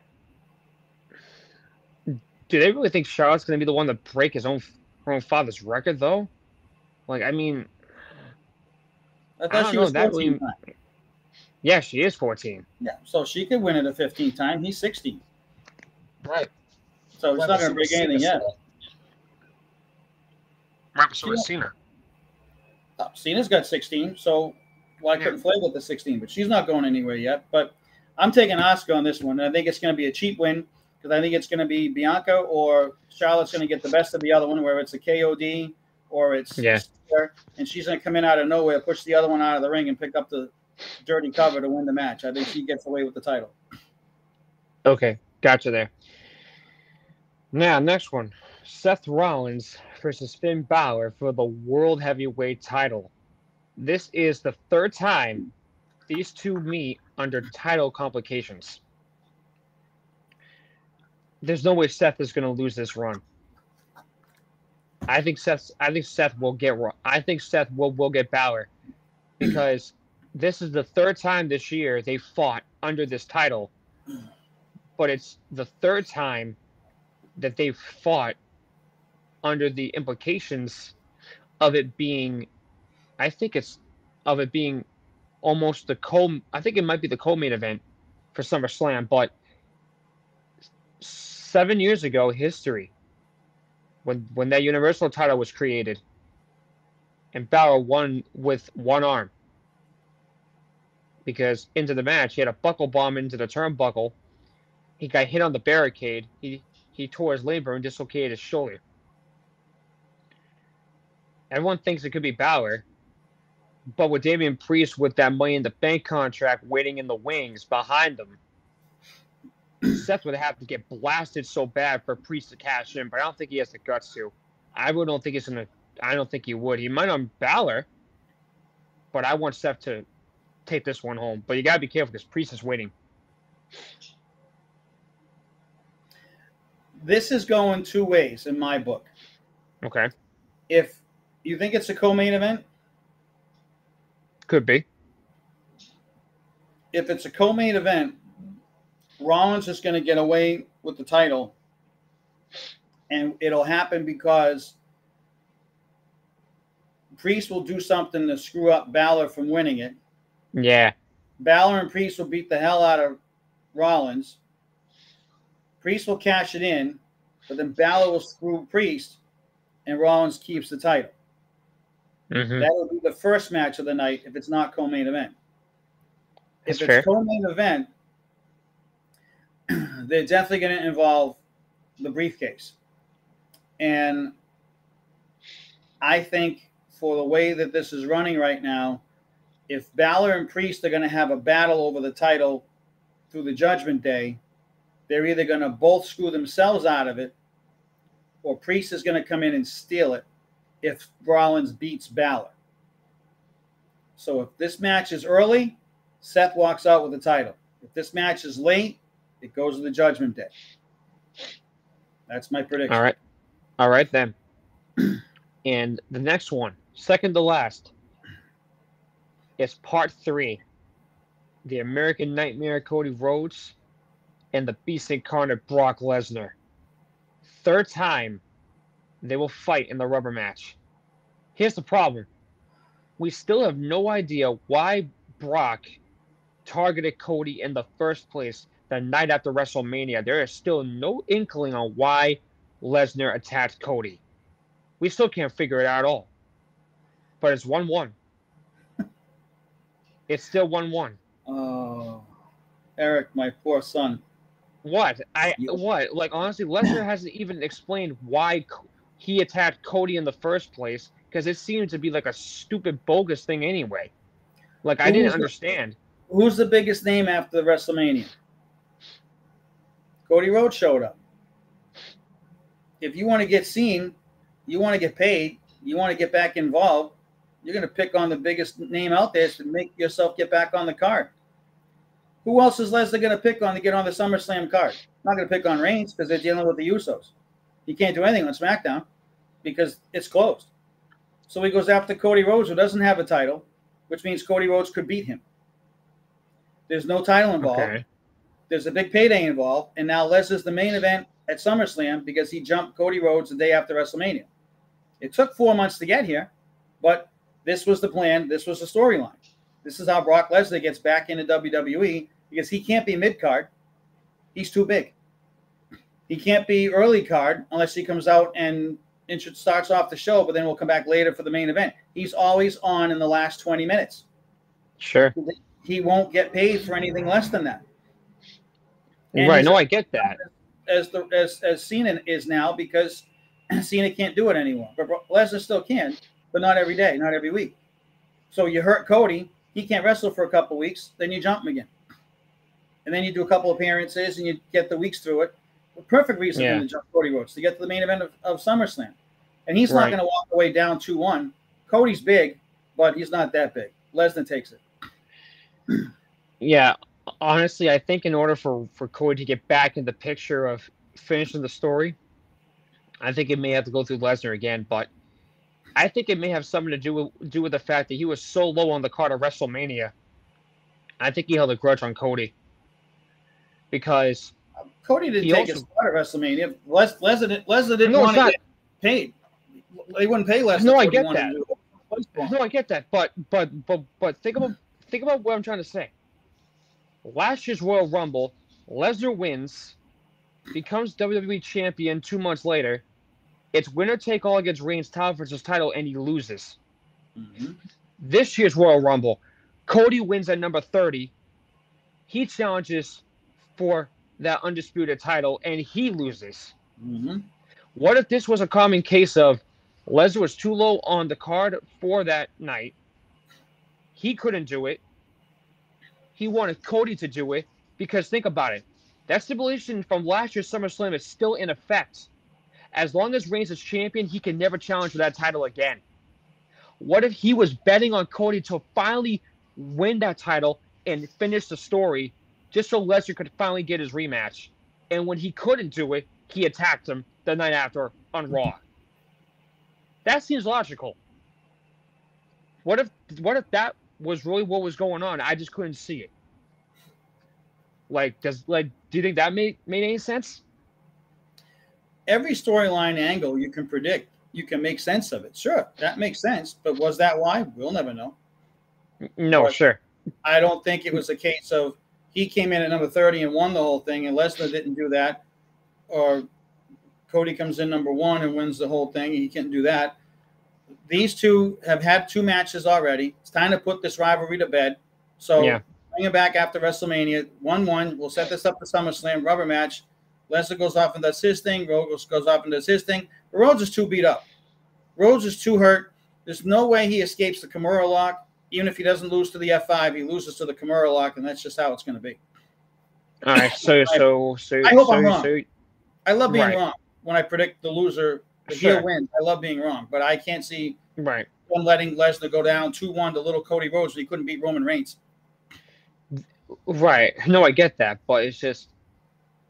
do they really think Charlotte's going to be the one to break his own her own father's record though? Like, I mean, I thought I she know, was 14 really, Yeah, she is 14. Yeah, so she could win it a 15th time. He's 16. Right. So it's not going to break anything yet. Right, so is Cena. Uh, Cena's got 16, so why well, couldn't Flair get the 16? But she's not going anywhere yet. But I'm taking Asuka on this one. I think it's going to be a cheap win because I think it's going to be Bianca or Charlotte's going to get the best of the other one, where it's a KOD or it's yeah. and she's going to come in out of nowhere, push the other one out of the ring, and pick up the dirty cover to win the match. I think she gets away with the title. Okay, gotcha there. Now, next one Seth Rollins versus Finn Balor for the World Heavyweight title. This is the third time these two meet under title complications. There's no way Seth is going to lose this run. I think Seth. I think Seth will get. I think Seth will will get Balor because this is the third time this year they fought under this title, but it's the third time that they've fought under the implications of it being I think it's of it being almost the co I think it might be the co-main event for SummerSlam, but seven years ago, history when when that Universal title was created, and Balor won with one arm because into the match he had a buckle bomb into the turnbuckle. He got hit on the barricade. He he tore his labrum and dislocated his shoulder. Everyone thinks it could be Balor, but with Damian Priest with that money in the bank contract waiting in the wings behind him, Seth would have to get blasted so bad for Priest to cash in, but I don't think he has the guts to. I really don't think he's gonna. I don't think he would. He might on Balor, but I want Seth to take this one home. But you gotta be careful because Priest is waiting. This is going two ways in my book. Okay. If you think it's a co-main event, Could be. If it's a co-main event, Rollins is going to get away with the title, and it'll happen because Priest will do something to screw up Balor from winning it. Yeah. Balor and Priest will beat the hell out of Rollins. Priest will cash it in, but then Balor will screw Priest, and Rollins keeps the title. Mm-hmm. That will be the first match of the night if it's not co-main event. That's if fair. it's co-main event, they're definitely going to involve the briefcase. And I think for the way that this is running right now, if Balor and Priest are going to have a battle over the title through the Judgment Day, they're either going to both screw themselves out of it, or Priest is going to come in and steal it if Rollins beats Balor. So if this match is early, Seth walks out with the title. If this match is late, it goes to the Judgment Day. That's my prediction. All right. All right then. and the next one, second to last, is part three. The American Nightmare Cody Rhodes and the Beast Incarnate Brock Lesnar. Third time they will fight in the rubber match. Here's the problem. We still have no idea why Brock targeted Cody in the first place the night after WrestleMania. There is still no inkling on why Lesnar attacked Cody. We still can't figure it out at all. But it's 1 1. it's still 1 1. Oh, Erik, my poor son. What? I You- what? Like honestly, Lesnar hasn't even explained why he attacked Cody in the first place because it seemed to be like a stupid bogus thing anyway. Like I didn't was the- understand. Who's the biggest name after the WrestleMania? Cody Rhodes showed up. If you want to get seen, you want to get paid, you want to get back involved, you're going to pick on the biggest name out there to make yourself get back on the card. Who else is Lesnar going to pick on to get on the SummerSlam card? Not going to pick on Reigns because they're dealing with the Usos. He can't do anything on SmackDown because it's closed. So he goes after Cody Rhodes, who doesn't have a title, which means Cody Rhodes could beat him. There's no title involved. Okay. There's a big payday involved, and now Les is the main event at SummerSlam because he jumped Cody Rhodes the day after WrestleMania. It took four months to get here, but this was the plan. This was the storyline. This is how Brock Lesnar gets back into WWE because he can't be mid card. He's too big. He can't be early card unless he comes out and intro- starts off the show, but then we'll come back later for the main event. He's always on in the last 20 minutes Sure. he won't get paid for anything less than that. And right. No, I get that. As the as as Cena is now because Cena can't do it anymore, but Lesnar still can, but not every day, not every week. So you hurt Cody, he can't wrestle for a couple weeks, then you jump him again, and then you do a couple appearances and you get the weeks through it. The perfect reason Yeah. for to jump Cody Rhodes to get to the main event of, of SummerSlam, and he's not going to walk away down two one. Cody's big, but he's not that big. Lesnar takes it. Yeah, honestly, I think in order for for Cody to get back in the picture of finishing the story, I think it may have to go through Lesnar again. But I think it may have something to do with do with the fact that he was so low on the card of WrestleMania. I think he held a grudge on Cody because Cody didn't He take also- his spot at WrestleMania. Les, Lesnar, didn't- Lesnar didn't No, want to get paid. They wouldn't pay Lesnar. No, I get that. no, I get that, but but but but think about think about what I'm trying to say. Last year's Royal Rumble, Lesnar wins, becomes WWE champion two months later. It's winner take all against Reigns, title versus title, and he loses. Mhm. This year's Royal Rumble, Cody wins at number 30. He challenges for that undisputed title, and he loses. Mhm. What if this was a common case of Lesnar was too low on the card for that night? He couldn't do it. He wanted Cody to do it because think about it. That stipulation from last year's SummerSlam is still in effect. As long as Reigns is champion, he can never challenge for that title again. What if he was betting on Cody to finally win that title and finish the story just so Lesnar could finally get his rematch? And when he couldn't do it, he attacked him the night after on Raw. That seems logical. What if what if that was really what was going on. I just couldn't see it. Like, does like do you think that made made any sense? Every storyline angle you can predict, you can make sense of it. Sure, that makes sense. But was that why? We'll never know. No, but sure. I don't think it was a case of he came in at number 30 and won the whole thing, and Lesnar didn't do that, or Cody comes in number one and wins the whole thing. He can't do that. These two have had two matches already. It's time to put this rivalry to bed. So yeah. bring it back after WrestleMania. 1 1. We'll set this up for SummerSlam, rubber match. Lesnar goes off and does his thing. Rhodes goes off and does his thing. But Rhodes is too beat up. Rhodes is too hurt. There's no way he escapes the Kimura lock. Even if he doesn't lose to the F5, he loses to the Kimura lock, and that's just how it's going to be. All right. So, so, so. I hope so, I'm wrong. So, I love being right. wrong when I predict the loser, the sure. heel wins. I love being wrong, but I can't see right one letting Lesnar go down two one to little Cody Rhodes. He couldn't beat Roman Reigns. Right. No, I get that, but it's just,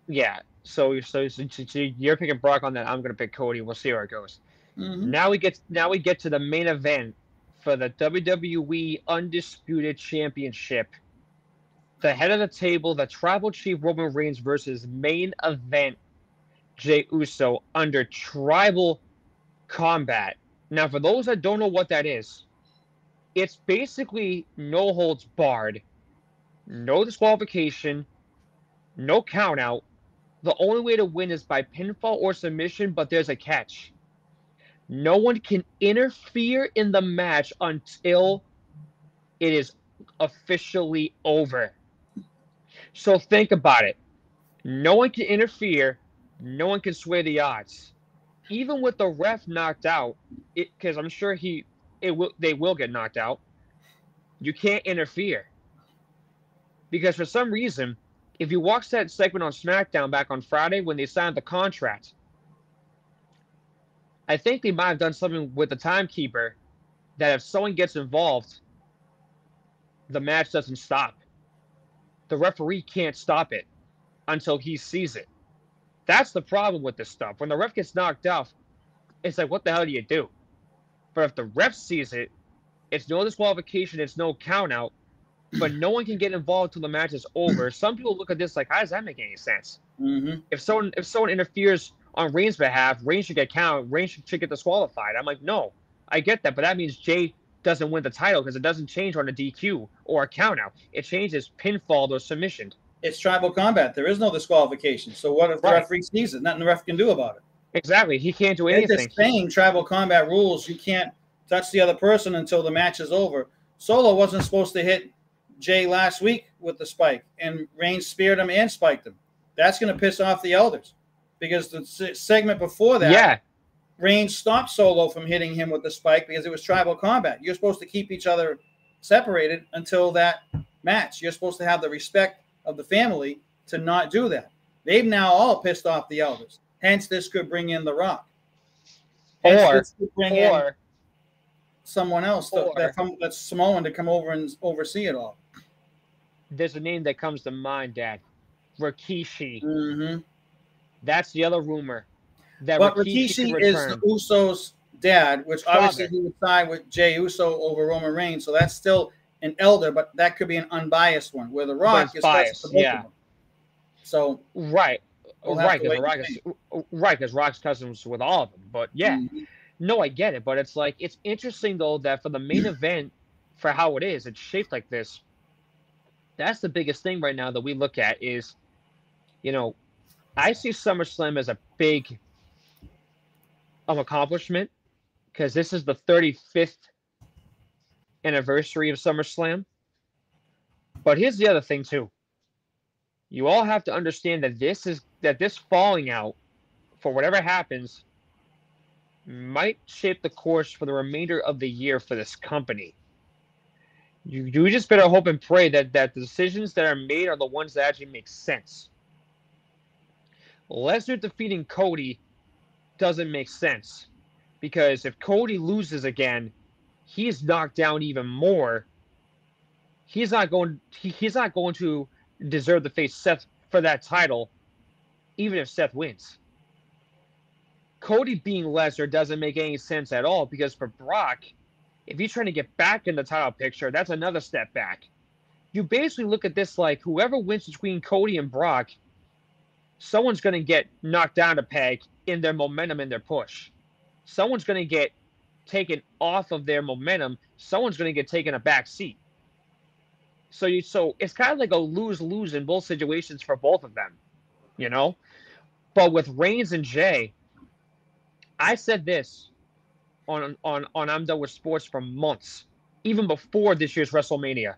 yeah. So, so, so, so you're picking Brock on that. I'm going to pick Cody. We'll see where it goes. Mm-hmm. Now we get now we get to the main event for the WWE Undisputed Championship. The head of the table, the Tribal Chief Roman Reigns versus main event Jey Uso under tribal combat. Now, for those that don't know what that is, it's basically no holds barred, no disqualification, no count out. The only way to win is by pinfall or submission, but there's a catch. No one can interfere in the match until it is officially over. So think about it. No one can interfere no one can sway the odds. Even with the ref knocked out, because I'm sure he it will they will get knocked out. You can't interfere. Because for some reason, if you watch that segment on SmackDown back on Friday when they signed the contract, I think they might have done something with the timekeeper that if someone gets involved, the match doesn't stop. The referee can't stop it until he sees it. That's the problem with this stuff. When the ref gets knocked off, it's like, what the hell do you do? But if the ref sees it, it's no disqualification, it's no count out, but no one can get involved till the match is over. Some people look at this like, how does that make any sense? Mm-hmm. If someone if someone interferes on Reigns' behalf, Reigns should get count. Reigns should, should get disqualified. I'm like, no, I get that, but that means Jey doesn't win the title because it doesn't change on a DQ or a count out. It changes pinfall or submission it's tribal combat. There is no disqualification. So what if the right. referee sees it? Nothing the ref can do about it. Exactly. He can't do anything. It's the same tribal combat rules. You can't touch the other person until the match is over. Solo wasn't supposed to hit Jey last week with the spike, and Reigns speared him and spiked him. That's going to piss off the elders because the segment before that, yeah, Reigns stopped Solo from hitting him with the spike because it was tribal combat. You're supposed to keep each other separated until that match. You're supposed to have the respect of the family to not do that. They've now all pissed off the elders. Hence, this could bring in The Rock. Hence, or, bring or, in someone else or, that from, that's Samoan to come over and oversee it all. There's a name that comes to mind, Dad. Rikishi. Mm-hmm. That's the other rumor. That but Rikishi, Rikishi is the Usos' dad, which Father. obviously he would side with Jey Uso over Roman Reigns. So that's still an elder, but that could be an unbiased one where the Rock is biased. Yeah. So right, we'll right, because Rock is right because Rock's cousins with all of them. But yeah, mm-hmm. no, I get it. But it's like it's interesting though that for the main event, for how it is, it's shaped like this. That's the biggest thing right now that we look at is, you know, I see SummerSlam as a big um, accomplishment because this is the 35th anniversary of SummerSlam. But here's the other thing too. You all have to understand that this is that this falling out for whatever happens might shape the course for the remainder of the year for this company. You, you just better hope and pray that, that the decisions that are made are the ones that actually make sense. Lesnar defeating Cody doesn't make sense because if Cody loses again, he's knocked down even more. He's not going. He, he's not going to deserve to face Seth for that title, even if Seth wins. Cody being Lesnar doesn't make any sense at all because for Brock, If you're trying to get back in the title picture, that's another step back. You basically look at this like whoever wins between Cody and Brock, someone's going to get knocked down a peg in their momentum in their push. Someone's going to get taken off of their momentum. Someone's going to get taken a back seat. So you so it's kind of like a lose lose in both situations for both of them, you know. But with Reigns and Jey, I said this on on on I'm done with sports for months, even before this year's WrestleMania.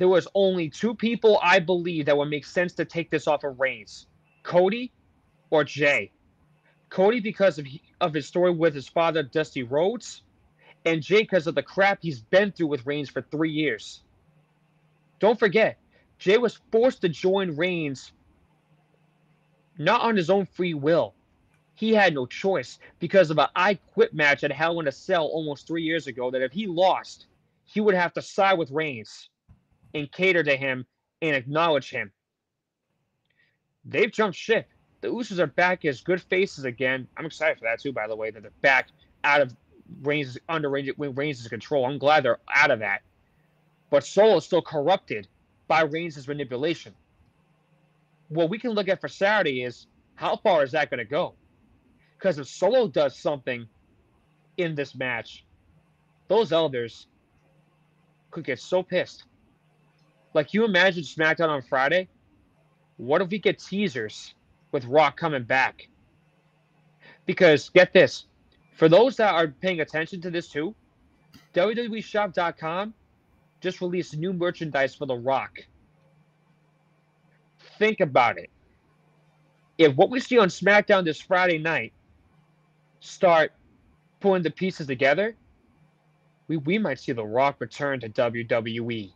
There was only two people I believe that would make sense to take this off of Reigns, Cody or Jey. Cody because of of his story with his father Dusty Rhodes, and Jey because of the crap he's been through with Reigns for three years. Don't forget, Jey was forced to join Reigns not on his own free will. He had no choice because of an I Quit match at Hell in a Cell almost three years ago. That if he lost, he would have to side with Reigns and cater to him and acknowledge him. They've jumped ship. The Usos are back as good faces again. I'm excited for that too, by the way, that they're back out of Reigns under Reigns' control. I'm glad they're out of that. But Solo is still corrupted by Reigns' manipulation. What we can look at for Saturday is how far is that going to go? Because if Solo does something in this match, those elders could get so pissed. Like you imagine SmackDown on Friday. What if we get teasers with Rock coming back? Because get this, for those that are paying attention to this too, WWEshop.com just released new merchandise for The Rock. Think about it. If what we see on SmackDown this Friday night start pulling the pieces together, we, we might see The Rock return to WWE.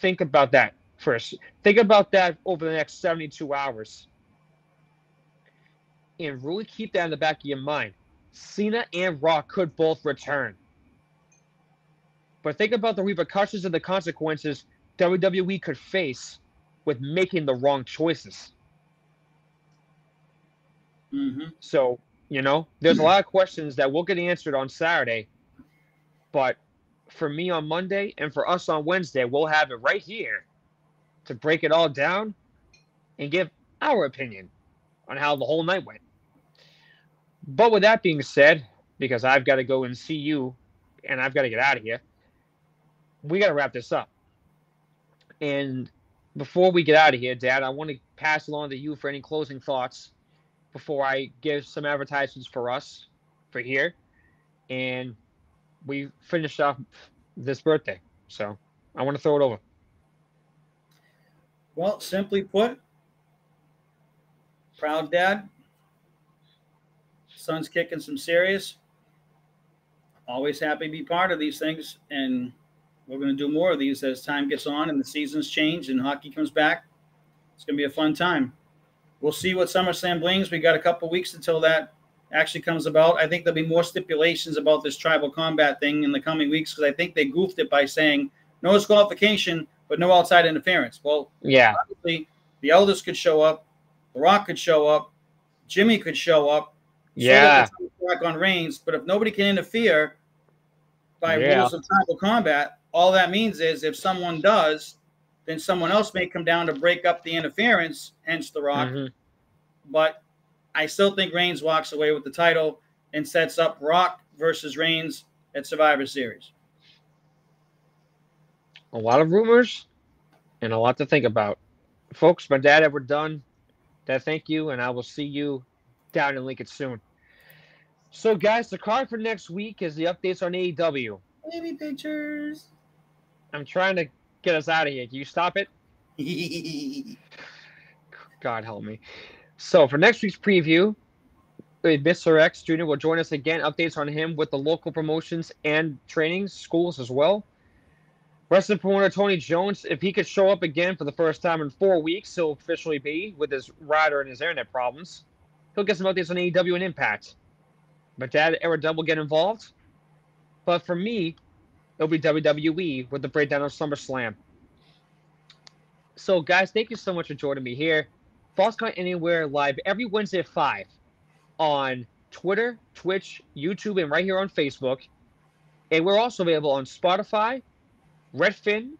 Think about that first. Think about that over the next 72 hours. And really keep that in the back of your mind. Cena and Rock could both return. But think about the repercussions and the consequences WWE could face with making the wrong choices. Mm-hmm. So, you know, there's a lot of questions that will get answered on Saturday. But for me on Monday and for us on Wednesday, we'll have it right here to break it all down and give our opinion on how the whole night went. But with that being said, because I've got to go and see you and I've got to get out of here, we got to wrap this up. And before we get out of here, Dad, I want to pass along to you for any closing thoughts before I give some advertisements for us for here. And we finish off this birthday. So I want to throw it over. Well, simply put, proud dad. Son's kicking some serious. Always happy to be part of these things. And we're going to do more of these as time gets on and the seasons change and hockey comes back. It's going to be a fun time. We'll see what SummerSlam brings. We got a couple weeks until that actually comes about. I think there'll be more stipulations about this tribal combat thing in the coming weeks because I think they goofed it by saying no disqualification, but no outside interference. Well, yeah, obviously the elders could show up, The Rock could show up, Jimmy could show up. Yeah, back on Reigns, but if nobody can interfere by Yeah. rules of tribal combat, all that means is if someone does, then someone else may come down to break up the interference, hence The Rock. Mhm. But I still think Reigns walks away with the title and sets up Rock versus Reigns at Survivor Series. a lot of rumors and a lot to think about. Folks, my dad, we're done. Dad, thank you, and I will see you down in Lincoln soon. So, guys, the card for next week is the updates on AEW. Baby pictures. I'm trying to get us out of here. Can you stop it? God help me. So for next week's preview, uh, Mr. X Jr. will join us again. Updates on him with the local promotions and training schools as well. Wrestling promoter Tony Jones, if he could show up again for the first time in four weeks, he'll officially be with his rider and his internet problems. He'll get some updates on AEW and Impact. But Dad, Era will get involved. But for me, it'll be WWE with the breakdown of SummerSlam. So, guys, thank you so much for joining me here. Falls Count Anywhere live every Wednesday at 5 on Twitter, Twitch, YouTube, and right here on Facebook. And we're also available on Spotify, Redfin,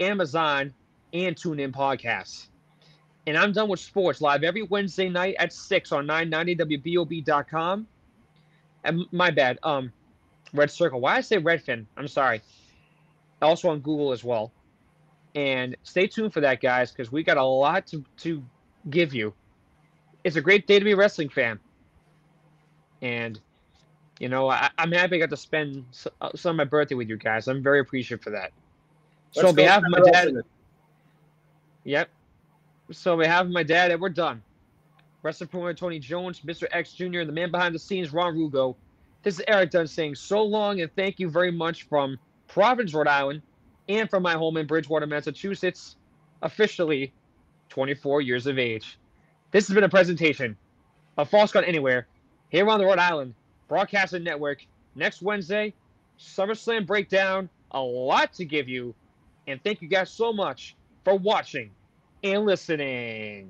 Amazon, and TuneIn Podcasts. And I'm done with sports live every Wednesday night at 6 on 990WBOB.com. And my bad, um, Red Circle. Why I say Redfin? I'm sorry. Also on Google as well. And stay tuned for that, guys, because we got a lot to, to give you. It's a great day to be a wrestling fan. And, you know, I, am happy I got to spend uh, some of my birthday with you guys. I'm very appreciative for that. Let's so, on behalf of my dad. Yep. So, we have my dad, and we're done. Wrestling promoter Tony Jones, Mr. X Jr., and the man behind the scenes, Ron Rugo. This is Erik Dunn saying so long and thank you very much from Providence, Rhode Island, and from my home in Bridgewater, Massachusetts, officially 24 years of age. This has been a presentation of Falls Count Anywhere here on the Rhode Island Broadcasting Network. Next Wednesday, SummerSlam breakdown. A lot to give you. And thank you guys so much for watching and listening.